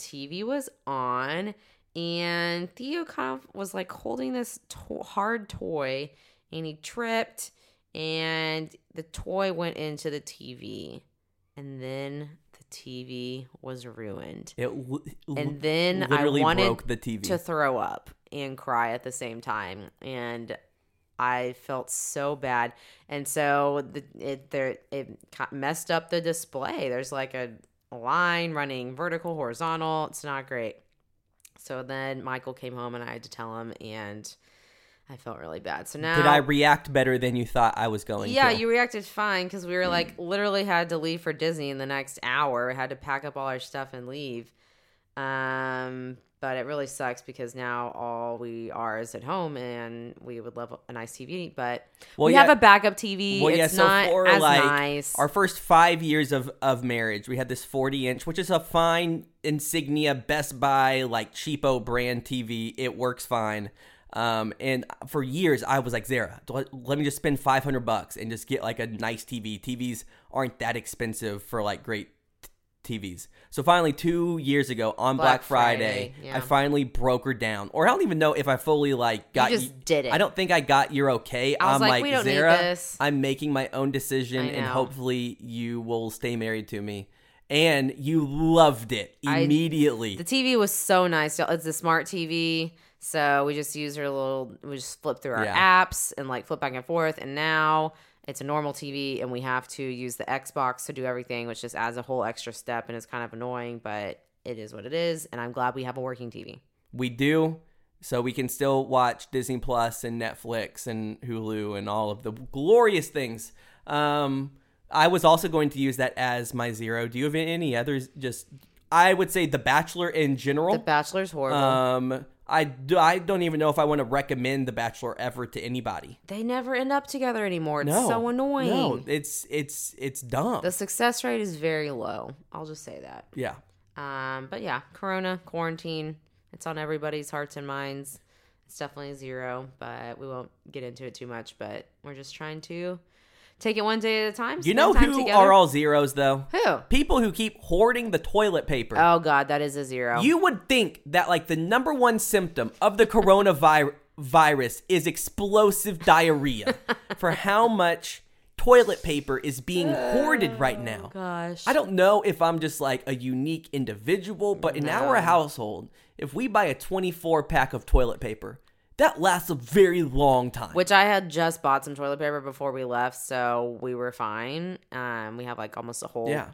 TV was on and Theo kind of was like holding this to- hard toy and he tripped and the toy went into the TV and then the TV was ruined. It l- And then I wanted the TV. to throw up and cry at the same time. And I felt so bad, and so the, it there it messed up the display. There's like a line running vertical, horizontal. It's not great. So then Michael came home, and I had to tell him, and I felt really bad. So now Did I react better than you thought I was going yeah, to? you reacted fine because we were like literally had to leave for Disney in the next hour. Had to pack up all our stuff and leave. Um, but it really sucks because now all we are is at home, and we would love a nice TV. But Well, we yeah. have a backup TV. Well, yeah, it's so not for as like nice. our first five years of, of marriage, we had this 40 inch, which is a fine insignia Best Buy, like cheapo brand TV. It works fine. Um, and for years, I was like, Zara, let me just spend 500 bucks and just get like a nice TV. TVs aren't that expensive for like great TVs. So finally, two years ago on Black, Black Friday, Friday, yeah. I finally broke her down. Or I don't even know if I fully like got just did it. I don't think I got you're okay. I am like, like, "We don't need Zara, this." I'm making my own decision, and hopefully you will stay married to me. And you loved it I- immediately. The TV was so nice. It's a smart TV. So we just use our little, we just flip through our Yeah. apps and like flip back and forth. And now it's a normal TV and we have to use the Xbox to do everything, which just adds a whole extra step and is kind of annoying, but it is what it is. And I'm glad we have a working TV. we do, so we can still watch Disney Plus and Netflix and Hulu and all of the glorious things. Um, I was also going to use that as my zero. Do you have any others? Just I would say The Bachelor in general. The Bachelor's horrible. um, I, do, I don't even know if I want to recommend The Bachelor ever to anybody. they never end up together anymore. It's No, so annoying. No, it's it's it's dumb. The success rate is very low. I'll just say that. yeah. Um, but yeah, Corona, quarantine, it's on everybody's hearts and minds. It's definitely zero, but we won't get into it too much. But we're just trying to take it one day at a time. You know time who together. are all zeros though? Who? People who keep hoarding the toilet paper. Oh God, that is a zero. You would think that like the number one symptom of the coronavirus is explosive diarrhea [laughs] for how much toilet paper is being hoarded right oh, now. Gosh, I don't know if I'm just like a unique individual, but in our household, if we buy a 24 pack of toilet paper, that lasts a very long time. Which I had just bought some toilet paper before we left, so we were fine. Um, we have like almost a whole Yeah.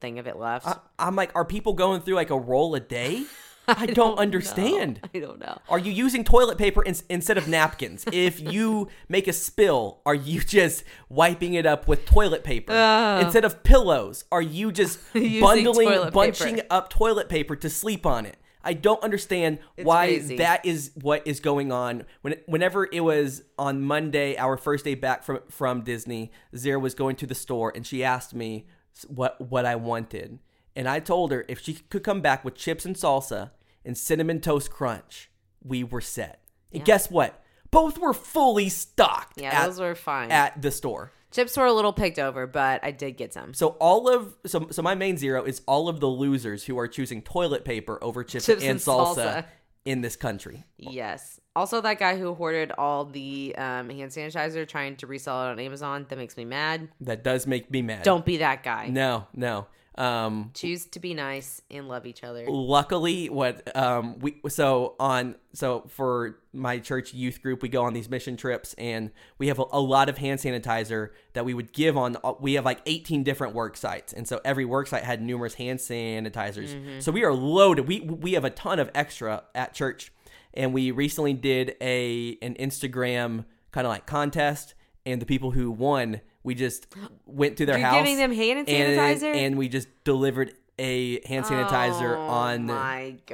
thing of it left. I, I'm like, are people going through like a roll a day? [laughs] I, don't, understand. I don't know. Are you using toilet paper in, instead of napkins? [laughs] if you make a spill, are you just wiping it up with toilet paper instead of pillows? Are you just [laughs] bundling, bunching paper. up toilet paper to sleep on it? I don't understand why crazy. that is what is going on. When whenever it was on Monday, our first day back from from Disney, Zara was going to the store and she asked me what what I wanted, and I told her if she could come back with chips and salsa and cinnamon toast crunch, we were set. And guess what? Both were fully stocked. Yeah, at, those were fine. at the store. Chips were a little picked over, but I did get some. So all of so so my main zero is all of the losers who are choosing toilet paper over chips, Chips and, and salsa, salsa. in this country. Yes. Also, that guy who hoarded all the um, hand sanitizer trying to resell it on Amazon, that makes me mad. That does make me mad. Don't be that guy. No, no. Um Choose to be nice and love each other. luckily what um we so on so for my church youth group we go on these mission trips and we have a, a lot of hand sanitizer that we would give on uh, we have like 18 different work sites. And so every work site had numerous hand sanitizers. So we are loaded we we have a ton of extra at church. And we recently did a an Instagram kind of like contest and the people who won we just went to their You're house giving them hand sanitizer? and we just delivered a hand sanitizer Oh on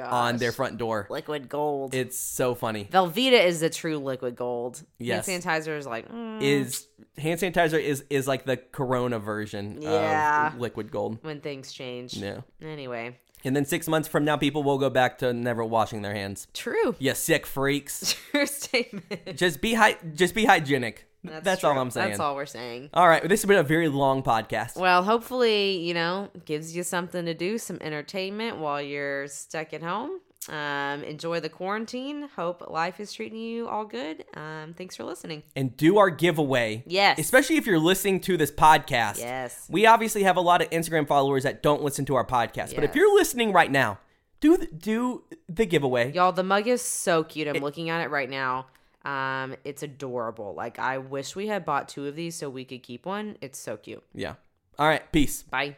on their front door. Liquid gold. It's so funny. Velveeta is the true liquid gold. Yes. Hand sanitizer is like, mm, Is hand sanitizer is is like the Corona version Yeah. of liquid gold. when things change. Yeah. Anyway, And then six months from now, people will go back to never washing their hands. true. You sick freaks. [laughs] True statement. just be hy- just be hygienic. That's, all. I'm saying. That's all we're saying. All right, this has been a very long podcast. Well, hopefully, you know, gives you something to do, some entertainment while you're stuck at home. Um, enjoy the quarantine. Hope life is treating you all good. Um, thanks for listening. and do our giveaway. Yes. Especially if you're listening to this podcast. Yes. We obviously have a lot of Instagram followers that don't listen to our podcast. But if you're listening right now, do the, do the giveaway. Y'all, the mug is so cute. I'm looking at it right now. Um, it's adorable. Like I wish we had bought two of these so we could keep one. It's so cute. Yeah. All right. Peace. Bye.